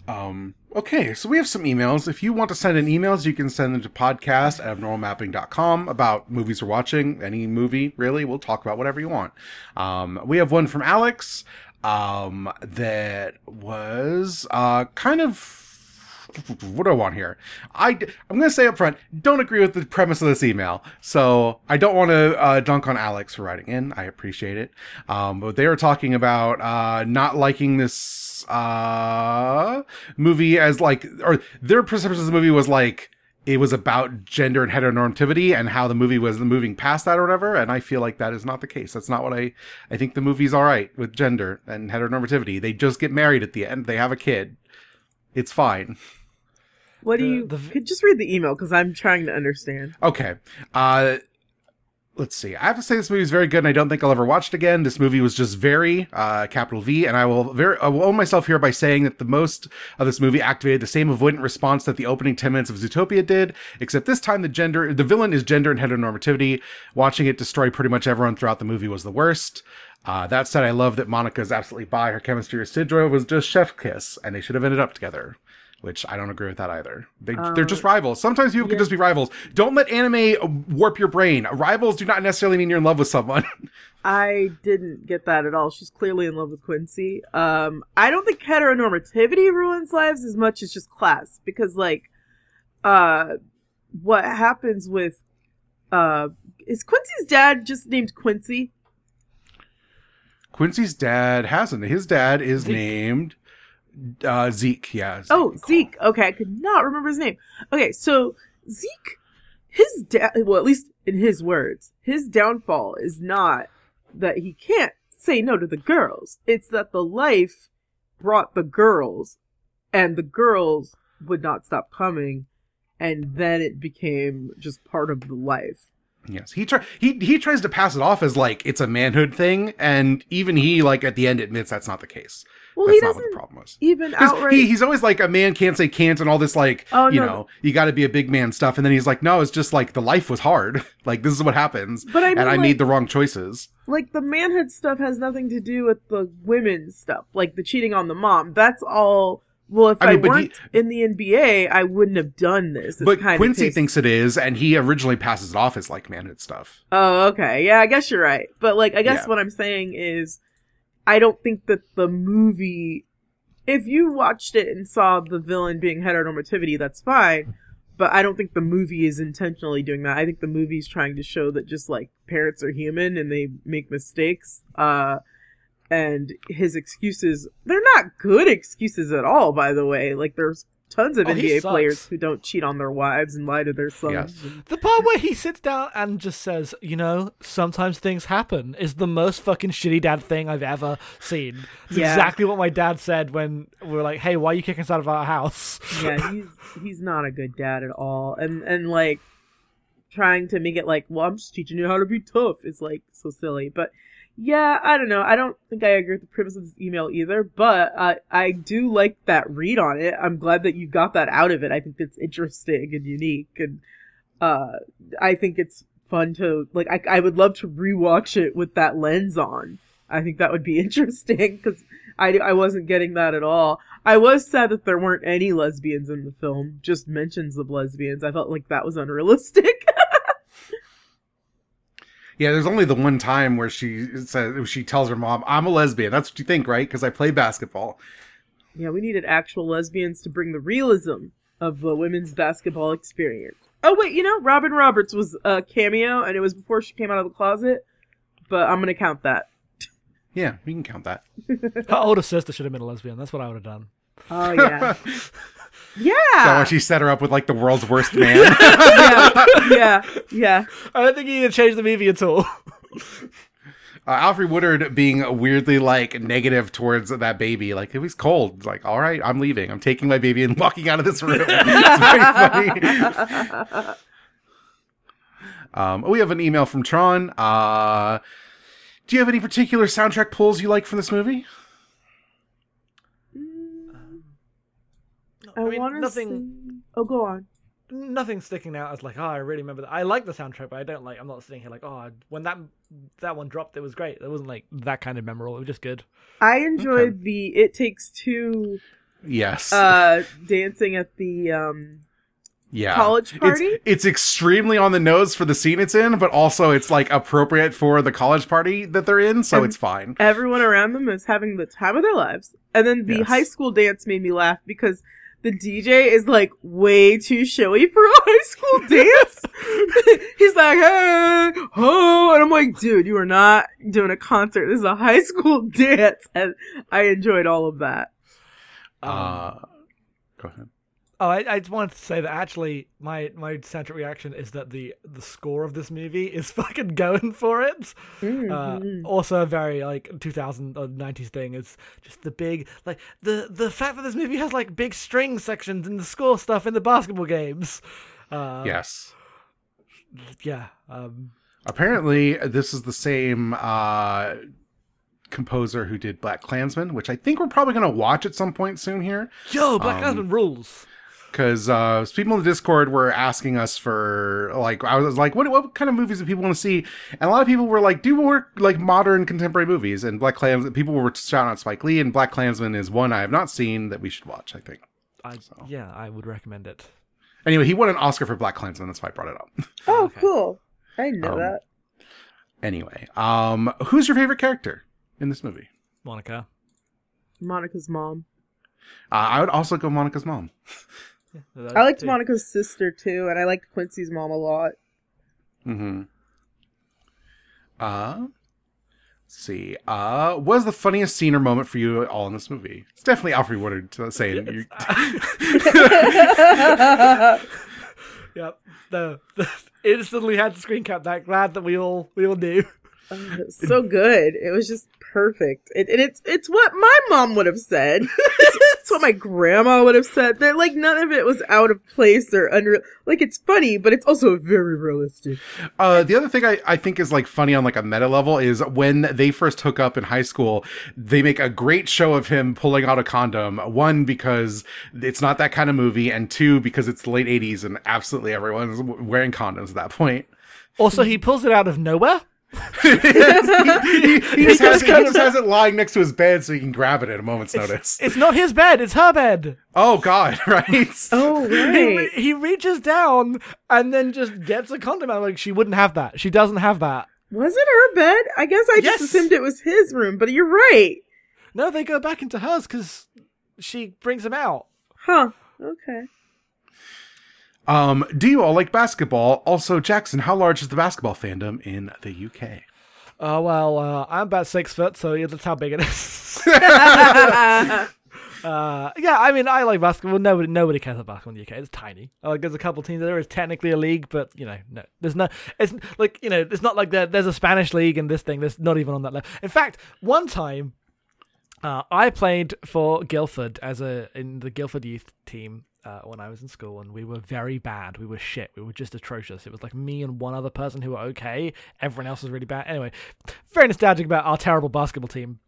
Um, okay, so we have some emails. If you want to send in emails, you can send them to podcast at abnormalmapping.com about movies we're watching, any movie, really. We'll talk about whatever you want. Um, we have one from Alex um, that was uh, kind of. What do I want here? I, I'm going to say up front, don't agree with the premise of this email. So I don't want to uh, dunk on Alex for writing in. I appreciate it. Um, but they were talking about uh, not liking this uh, movie as like, or their perception of the movie was like, it was about gender and heteronormativity and how the movie was moving past that or whatever. And I feel like that is not the case. That's not what I, I think the movie's all right with gender and heteronormativity. They just get married at the end. They have a kid. It's fine. What do you? the could just read the email because I'm trying to understand. Okay. Uh let's see. I have to say this movie is very good and I don't think I'll ever watch it again. This movie was just very uh capital V and I will very I will own myself here by saying that the most of this movie activated the same avoidant response that the opening 10 minutes of Zootopia did, except this time the gender the villain is gender and heteronormativity. Watching it destroy pretty much everyone throughout the movie was the worst. Uh, that said, I love that Monica is absolutely by Her chemistry with Sidra was just chef kiss, and they should have ended up together. Which I don't agree with that either. They, they're just rivals. Sometimes people can just be rivals. Don't let anime warp your brain. Rivals do not necessarily mean you're in love with someone. <laughs> I didn't get that at all. She's clearly in love with Quincy. Um, I don't think heteronormativity ruins lives as much as just class because, like, uh, what happens with uh, is Quincy's dad just named Quincy? Quincy's dad hasn't. His dad is named uh, Zeke. Yeah. Zeke Oh, Zeke. Okay, I could not remember his name. Okay, so Zeke, his da- well, at least in his words, his downfall is not that he can't say no to the girls. It's that the life brought the girls, and the girls would not stop coming, and then it became just part of the life. Yes, he try he he tries to pass it off as like it's a manhood thing, and even he like at the end admits that's not the case. Well, that's he not what doesn't the problem was. even outright. he, he's always like a man can't say can't and all this like Oh, you no. know you got to be a big man stuff, and then he's like no, it's just like the life was hard. <laughs> like this is what happens, but I mean, and I like, made the wrong choices. like the manhood stuff has nothing to do with the women's stuff, like the cheating on the mom. That's all. Well, if I I, mean, weren't in the NBA, I wouldn't have done this. It's But kind Quincy thinks it is, and he originally passes it off as like manhood stuff. Oh, okay. Yeah, I guess you're right. But like, I guess Yeah. what I'm saying is, I don't think that the movie. If you watched it and saw the villain being heteronormativity, that's fine. But I don't think the movie is intentionally doing that. I think the movie's trying to show that just like parents are human and they make mistakes. Uh, and his excuses, they're not good excuses at all, by the way. Like, there's tons of Oh, NBA players who don't cheat on their wives and lie to their sons. Yes. and- The part where he sits down and just says, you know, sometimes things happen is the most fucking shitty dad thing I've ever seen. It's Yeah. exactly what my dad said when we were like, hey, why are you kicking us out of our house? yeah, <laughs> he's he's not a good dad at all. And and like trying to make it like, well, I'm just teaching you how to be tough is like so silly. But yeah, I don't know. I don't think I agree with the premise of this email either, but I I do like that read on it. I'm glad that you got that out of it. I think it's interesting and unique and uh I think it's fun to like I I would love to rewatch it with that lens on. I think that would be <laughs> interesting because I, I wasn't getting that at all. I was sad that there weren't any lesbians in the film, just mentions of lesbians. I felt like that was unrealistic. <laughs> Yeah, there's only the one time where she says she tells her mom, "I'm a lesbian." That's what you think, right? Because I play basketball. yeah, we needed actual lesbians to bring the realism of the women's basketball experience. Oh wait, you know, Robin Roberts was a cameo, and it was before she came out of the closet. But I'm gonna count that. Yeah, we can count that. <laughs> Her older sister should have been a lesbian. That's what I would have done. Oh yeah, <laughs> So yeah, when she set her up with like the world's worst <laughs> man. yeah, yeah, yeah. I don't think he need to change the movie at all. uh, Alfre Woodard being weirdly like negative towards that baby, like it was cold. It's like, all right, I'm leaving. I'm taking my baby and <laughs> walking out of this room. it's very funny. <laughs> Um, we have an email from Tron. Uh, do you have any particular soundtrack pulls you like from this movie? I, I mean, want to nothing. Oh, go on. Nothing sticking out as like, oh, I really remember that. I like the soundtrack, but I don't like. I'm not sitting here like, oh, when that that one dropped, it was great. It wasn't like that kind of memorable. It was just good. I enjoyed the "It Takes Two Yes. uh dancing at the um yeah. college party? It's, it's extremely on the nose for the scene it's in, but also it's like appropriate for the college party that they're in, so Um, it's fine. everyone around them is having the time of their lives. And then the Yes. high school dance made me laugh because the DJ is like way too showy for <laughs> a high school <laughs> dance. <laughs> He's like, hey, ho, and I'm like, dude, you are not doing a concert. This is a high school dance, and I enjoyed all of that. Um, uh, go ahead. Oh, I, I just wanted to say that actually my my central reaction is that the the score of this movie is <laughs> fucking going for it. Uh, Mhm. also, a very like 2000 or 90s thing is just the big like the the fact that this movie has like big string sections and the score stuff in the basketball games. Uh, yes. yeah. Um, Apparently, this is the same uh, composer who did BlacKkKlansman, which I think we're probably going to watch at some point soon here. yo, Black Um, Klansman rules. Because uh, people in the Discord were asking us for, like, I was like, what, what kind of movies do people want to see? And a lot of people were like, do more, like, modern contemporary movies. And BlacKkKlansman, people were shouting out Spike Lee, and BlacKkKlansman is one I have not seen that we should watch, I think. I, so. Yeah, I would recommend it. Anyway, he won an Oscar for BlacKkKlansman. That's why I brought it up. <laughs> Oh, Okay. cool. I didn't know Um, that. anyway, um, who's your favorite character in this movie? Monica. Monica's mom. Uh, I would also go Monica's mom. <laughs> Yeah, I liked too. Monica's sister too, and I liked Quincy's mom a lot. Mm-hmm. Uh, let's see. Uh, what was the funniest scene or moment for you all in this movie? It's definitely Alfre Woodard saying. you- <laughs> Yep. The, the instantly had to screen cap that. Glad that we all we all knew. Oh, so good. It was just perfect. It, and it's it's what my mom would have said. <laughs> it's, it's what my grandma would have said. They're like none of it was out of place or under. Like it's funny, but it's also very realistic. Uh, the other thing I, I think is like funny on like a meta level is when they first hook up in high school, they make a great show of him pulling out a condom. One, because it's not that kind of movie, and two, because it's the late 80s and absolutely everyone's wearing condoms at that point. Also, he pulls it out of nowhere. He, he- he just, has, he kind just of- has it lying next to his bed so he can grab it at a moment's notice. It's not his bed; it's her bed. Oh, God, <laughs> right? Oh He, right. re- he reaches down and then just gets a condom out. Like she wouldn't have that. She doesn't have that. was it her bed? I guess I Yes. just assumed it was his room, but you're right. No, they go back into hers because she brings him out. Huh. Okay. Um, do you all like basketball? Also, Jackson, how large is the basketball fandom in the UK? Oh well, uh, I'm about six foot, so yeah, that's how big it is. <laughs> Uh, yeah, I mean, I like basketball. Nobody, nobody cares about basketball in the UK. It's tiny. Like, there's a couple teams. There is technically a league, but you know, no, there's no. It's like you know, it's not like there, there's a Spanish league and this thing. There's not even on that level. In fact, one time, uh, I played for Guildford as a in the Guildford youth team. Uh, when I was in school, and we were very bad. We were shit. We were just atrocious. It was like me and one other person who were okay. Everyone else was really bad. Anyway, very nostalgic about our terrible basketball team.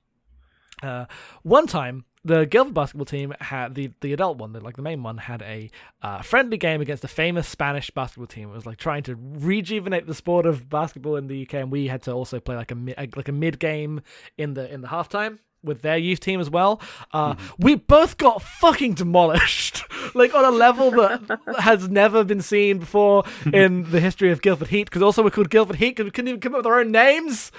Uh, one time, the Guildford basketball team had the the adult one, the, like the main one, had a uh, friendly game against a famous Spanish basketball team. It was like trying to rejuvenate the sport of basketball in the UK, and we had to also play like a like a mid game in the in the halftime with their youth team as well. Uh, We both got fucking demolished, <laughs> like on a level that has never been seen before in the history of Guildford Heat. Because also we're called Guildford Heat because we couldn't even come up with our own names.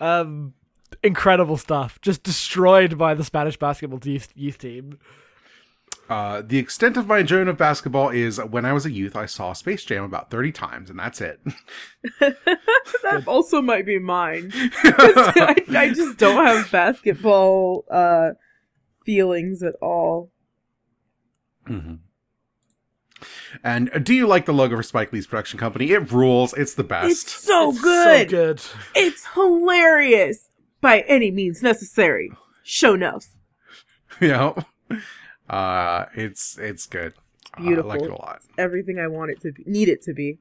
Um, incredible stuff. Just destroyed by the Spanish basketball youth, youth team. Uh, the extent of my enjoyment of basketball is when I was a youth, I saw Space Jam about 30 times, and that's it. <laughs> <laughs> That also might be mine. <laughs> I, I just don't have basketball uh, feelings at all. And uh, do you like the logo for Spike Lee's production company? It rules. It's the It's best. so It's good. So good. It's hilarious by any means necessary. Show enough. you know? Uh, it's it's good. Uh, Beautiful. I like it a lot. Everything I want it to be, need it to be.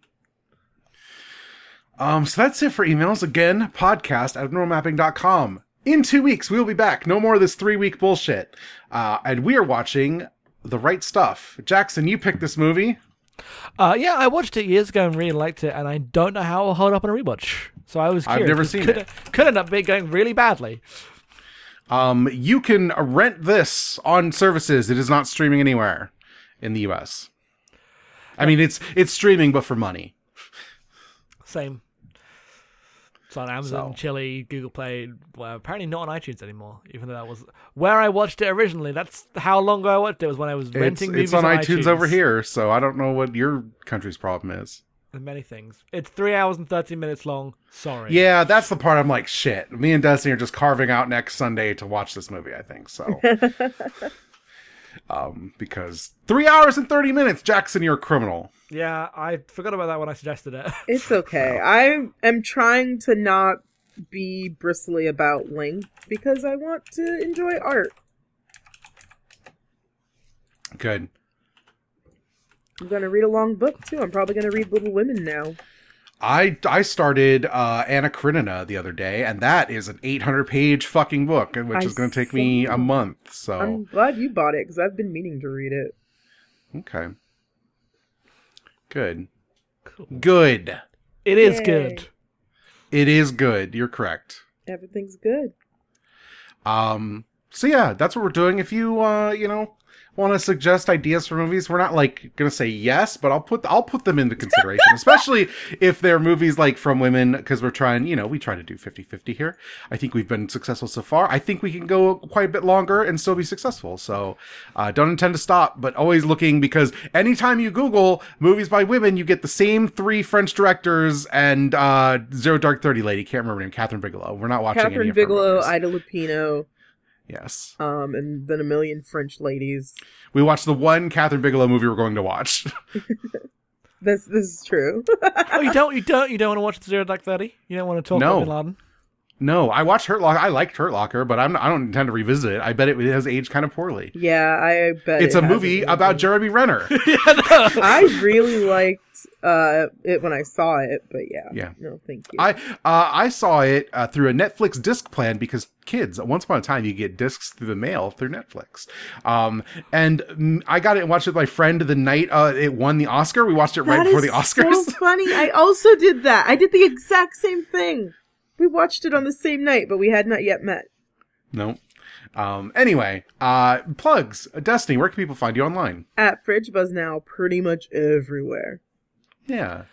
Um, so that's it for emails. Again, podcast at abnormalmapping.com. In two weeks, we'll be back. No more of this three week bullshit. Uh, and we are watching The Right Stuff. Jackson, you picked this movie. Uh, yeah, I watched it years ago and really liked it, and I don't know how it'll hold up on a rewatch. So I was I've curious. never 'cause seen could, it. Could end up being going really badly. Um, you can rent this on services. It is not streaming anywhere in the US. I mean, it's it's streaming, but for money. Same. It's on Amazon, So. Chili, Google Play. Well, apparently not on iTunes anymore. Even though that was where I watched it originally. That's how long ago I watched it. Was when I was It's, renting movies it's on iTunes, over here, so I don't know what your country's problem is. And many things. It's three hours and thirteen minutes long. Sorry. Yeah, that's the part I'm like, shit. Me and Destiny are just carving out next Sunday to watch this movie, I think. So <laughs> um because three hours and thirty minutes, Jackson, you're a criminal. Yeah, I forgot about that when I suggested it. <laughs> It's okay. I am trying to not be bristly about length because I want to enjoy art. Good. I'm gonna read a long book too. I'm probably gonna read Little Women now. I I started uh Anna Karenina the other day, and that is an 800 page fucking book, which I is going to take me a month. So I'm glad you bought it because I've been meaning to read it. okay, good, Cool. good. It is Yay. good. It is good. You're correct. Everything's good. Um. So yeah, that's what we're doing. If you uh you know want to suggest ideas for movies, we're not like going to say yes, but I'll put I'll put them into consideration, <laughs> especially if they're movies like from women because we're trying, you know, we try to do 50-50 here. I think we've been successful so far. I think we can go quite a bit longer and still be successful. So, uh, don't intend to stop, but always looking because anytime you Google movies by women, you get the same three French directors and uh, Zero Dark Thirty lady. Can't remember her name. Kathryn Bigelow. We're not watching any Kathryn Bigelow. Ida Lupino, Yes. um, and then a million French ladies. We watched the one Kathryn Bigelow movie we're going to watch. <laughs> This this is true. oh, you don't, you don't, you don't want to watch the Zero Dark Thirty? You don't want to talk No. about Bin Laden? no, I watched Hurt Locker. I liked Hurt Locker, but I'm, I don't intend to revisit it. I bet it has aged kind of poorly. yeah, I bet It's it a has movie movie. about Jeremy Renner. <laughs> I really liked uh it when I saw it, but yeah, Yeah. no, thank you. I uh, I saw it uh, through a Netflix disc plan because kids, once upon a time, you get discs through the mail through Netflix. Um, and I got it and watched it with my friend the night uh, it won the Oscar. We watched it right before the Oscars. So <laughs> funny. I also did that. I did the exact same thing. We watched it on the same night, but we had not yet met. no. Um, anyway, uh, plugs. Destiny, where can people find you online? At Fridge Buzz now, pretty much everywhere. Yeah.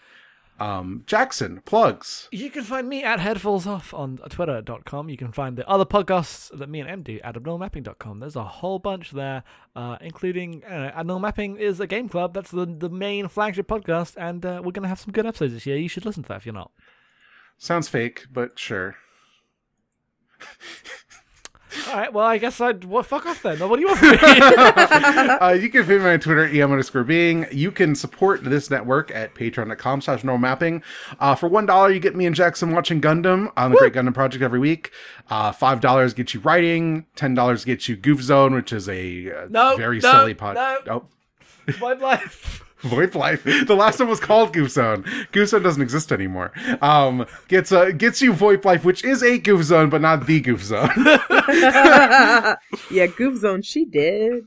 Um, Jackson, plugs. You can find me at headfallsoff on twitter.com. You can find the other podcasts that me and Em do at abnormalmapping.com. There's a whole bunch there, uh, including uh, Abnormal Mapping is a game club. That's the, the main flagship podcast, and uh, we're going to have some good episodes this year. You should listen to that if you're not. Sounds fake, but sure. <laughs> All right, well, I guess I'd. Well, fuck off then. What do you want from me? <laughs> <laughs> uh, you can find me on Twitter, em underscore being. You can support this network at patreon.com slash normal mapping. Uh, for $1, you get me and Jackson watching Gundam on the Great Gundam Project every week. Uh, $5 gets you writing. $10 gets you Goof Zone, which is a uh, No, very no, silly pod. no. Oh, My life. <laughs> VoIP Life. The last one was called Goof Zone. Goof Zone doesn't exist anymore. Um, gets uh, gets you VoIP Life, which is a Goof Zone, but not the Goof Zone. <laughs> yeah, Goof Zone, she did.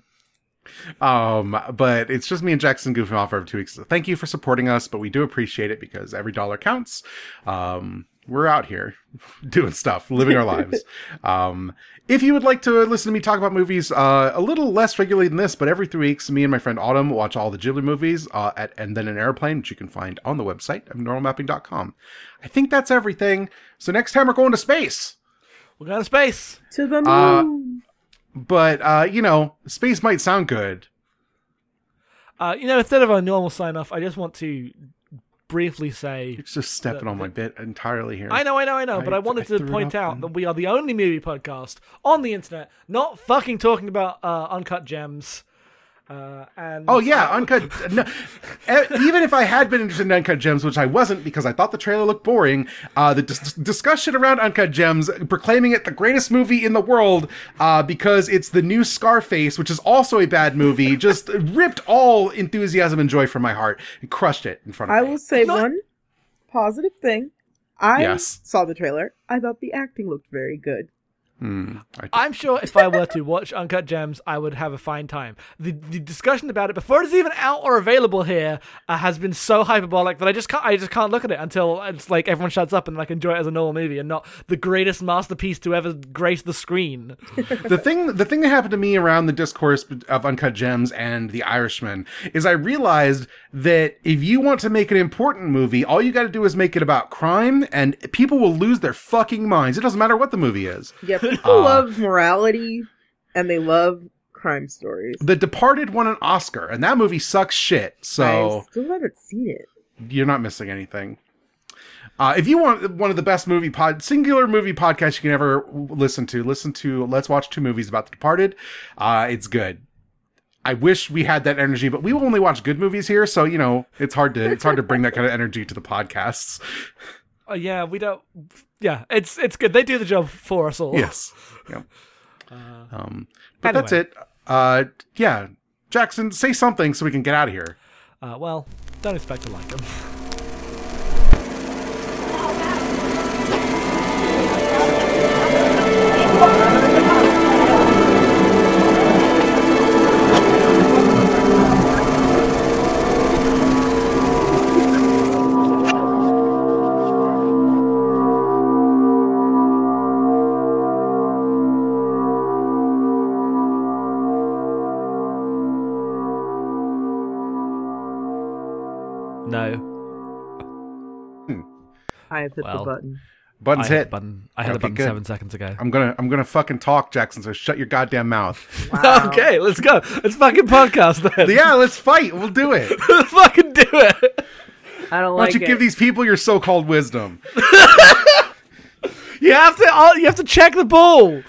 Um, but it's just me and Jackson goofing off every two weeks. So thank you for supporting us, but we do appreciate it because every dollar counts. Um, we're out here <laughs> doing stuff, living our lives. <laughs> Um, if you would like to listen to me talk about movies uh, a little less regularly than this, but every three weeks, me and my friend Autumn watch all the Ghibli movies uh, at And Then an Airplane, which you can find on the website of normalmapping.com. I think that's everything. So next time we're going to space. We're going to space. To the Uh, moon. But, uh, you know, space might sound good. Uh, you know, instead of a normal sign off, I just want to briefly say It's just stepping on my bit entirely here. I know, I know, I know, but I- I wanted I to point out then. that we are the only movie podcast on the internet not fucking talking about uh, uncut gems. Uh, and Oh yeah, uncut. No, eh, even if I had been interested in uncut gems, which I wasn't because I thought the trailer looked boring, uh, the dis- discussion around uncut gems, proclaiming it the greatest movie in the world uh, because it's the new Scarface, which is also a bad movie, just ripped all enthusiasm and joy from my heart and crushed it in front of I me. I will say Not- one positive thing. I Yes. saw the trailer. I thought the acting looked very good. Hmm, I- I'm sure if I were to watch Uncut Gems, I would have a fine time. The the discussion about it before it's even out or available here uh, has been so hyperbolic that I just can't I just can't look at it until it's like everyone shuts up and like enjoy it as a normal movie and not the greatest masterpiece to ever grace the screen. <laughs> the thing the thing that happened to me around the discourse of uncut gems and the irishman is i realized that if you want to make an important movie all you got to do is make it about crime and people will lose their fucking minds it doesn't matter what the movie is Yeah, people <laughs> love morality and they love crime stories. the departed won an oscar and that movie sucks shit so I still haven't seen it. you're not missing anything. Uh, if you want one of the best movie pod, singular movie podcasts you can ever listen to, listen to Let's Watch Two Movies About the Departed. Uh, it's good. I wish we had that energy, but we only watch good movies here, so you know it's hard to it's hard to bring that kind of energy to the podcasts. Uh, yeah, we don't. Yeah, it's it's good. They do the job for us all. Yes. <laughs> Yeah. Um, but anyway. that's it. Uh, yeah, Jackson, say something so we can get out of here. Uh, well, don't expect to like them. <laughs> I have hit Well. the button. Buttons I hit hit. button. I hit the Okay, button good. seven seconds ago. I'm gonna I'm gonna fucking talk, Jackson. So shut your goddamn mouth. <laughs> <laughs> Wow. okay, let's go. Let's fucking podcast then. yeah, let's fight. We'll do it. <laughs> let's fucking do it. I don't Why like don't you it. give these people your so-called wisdom? You have to. You have to check the ball.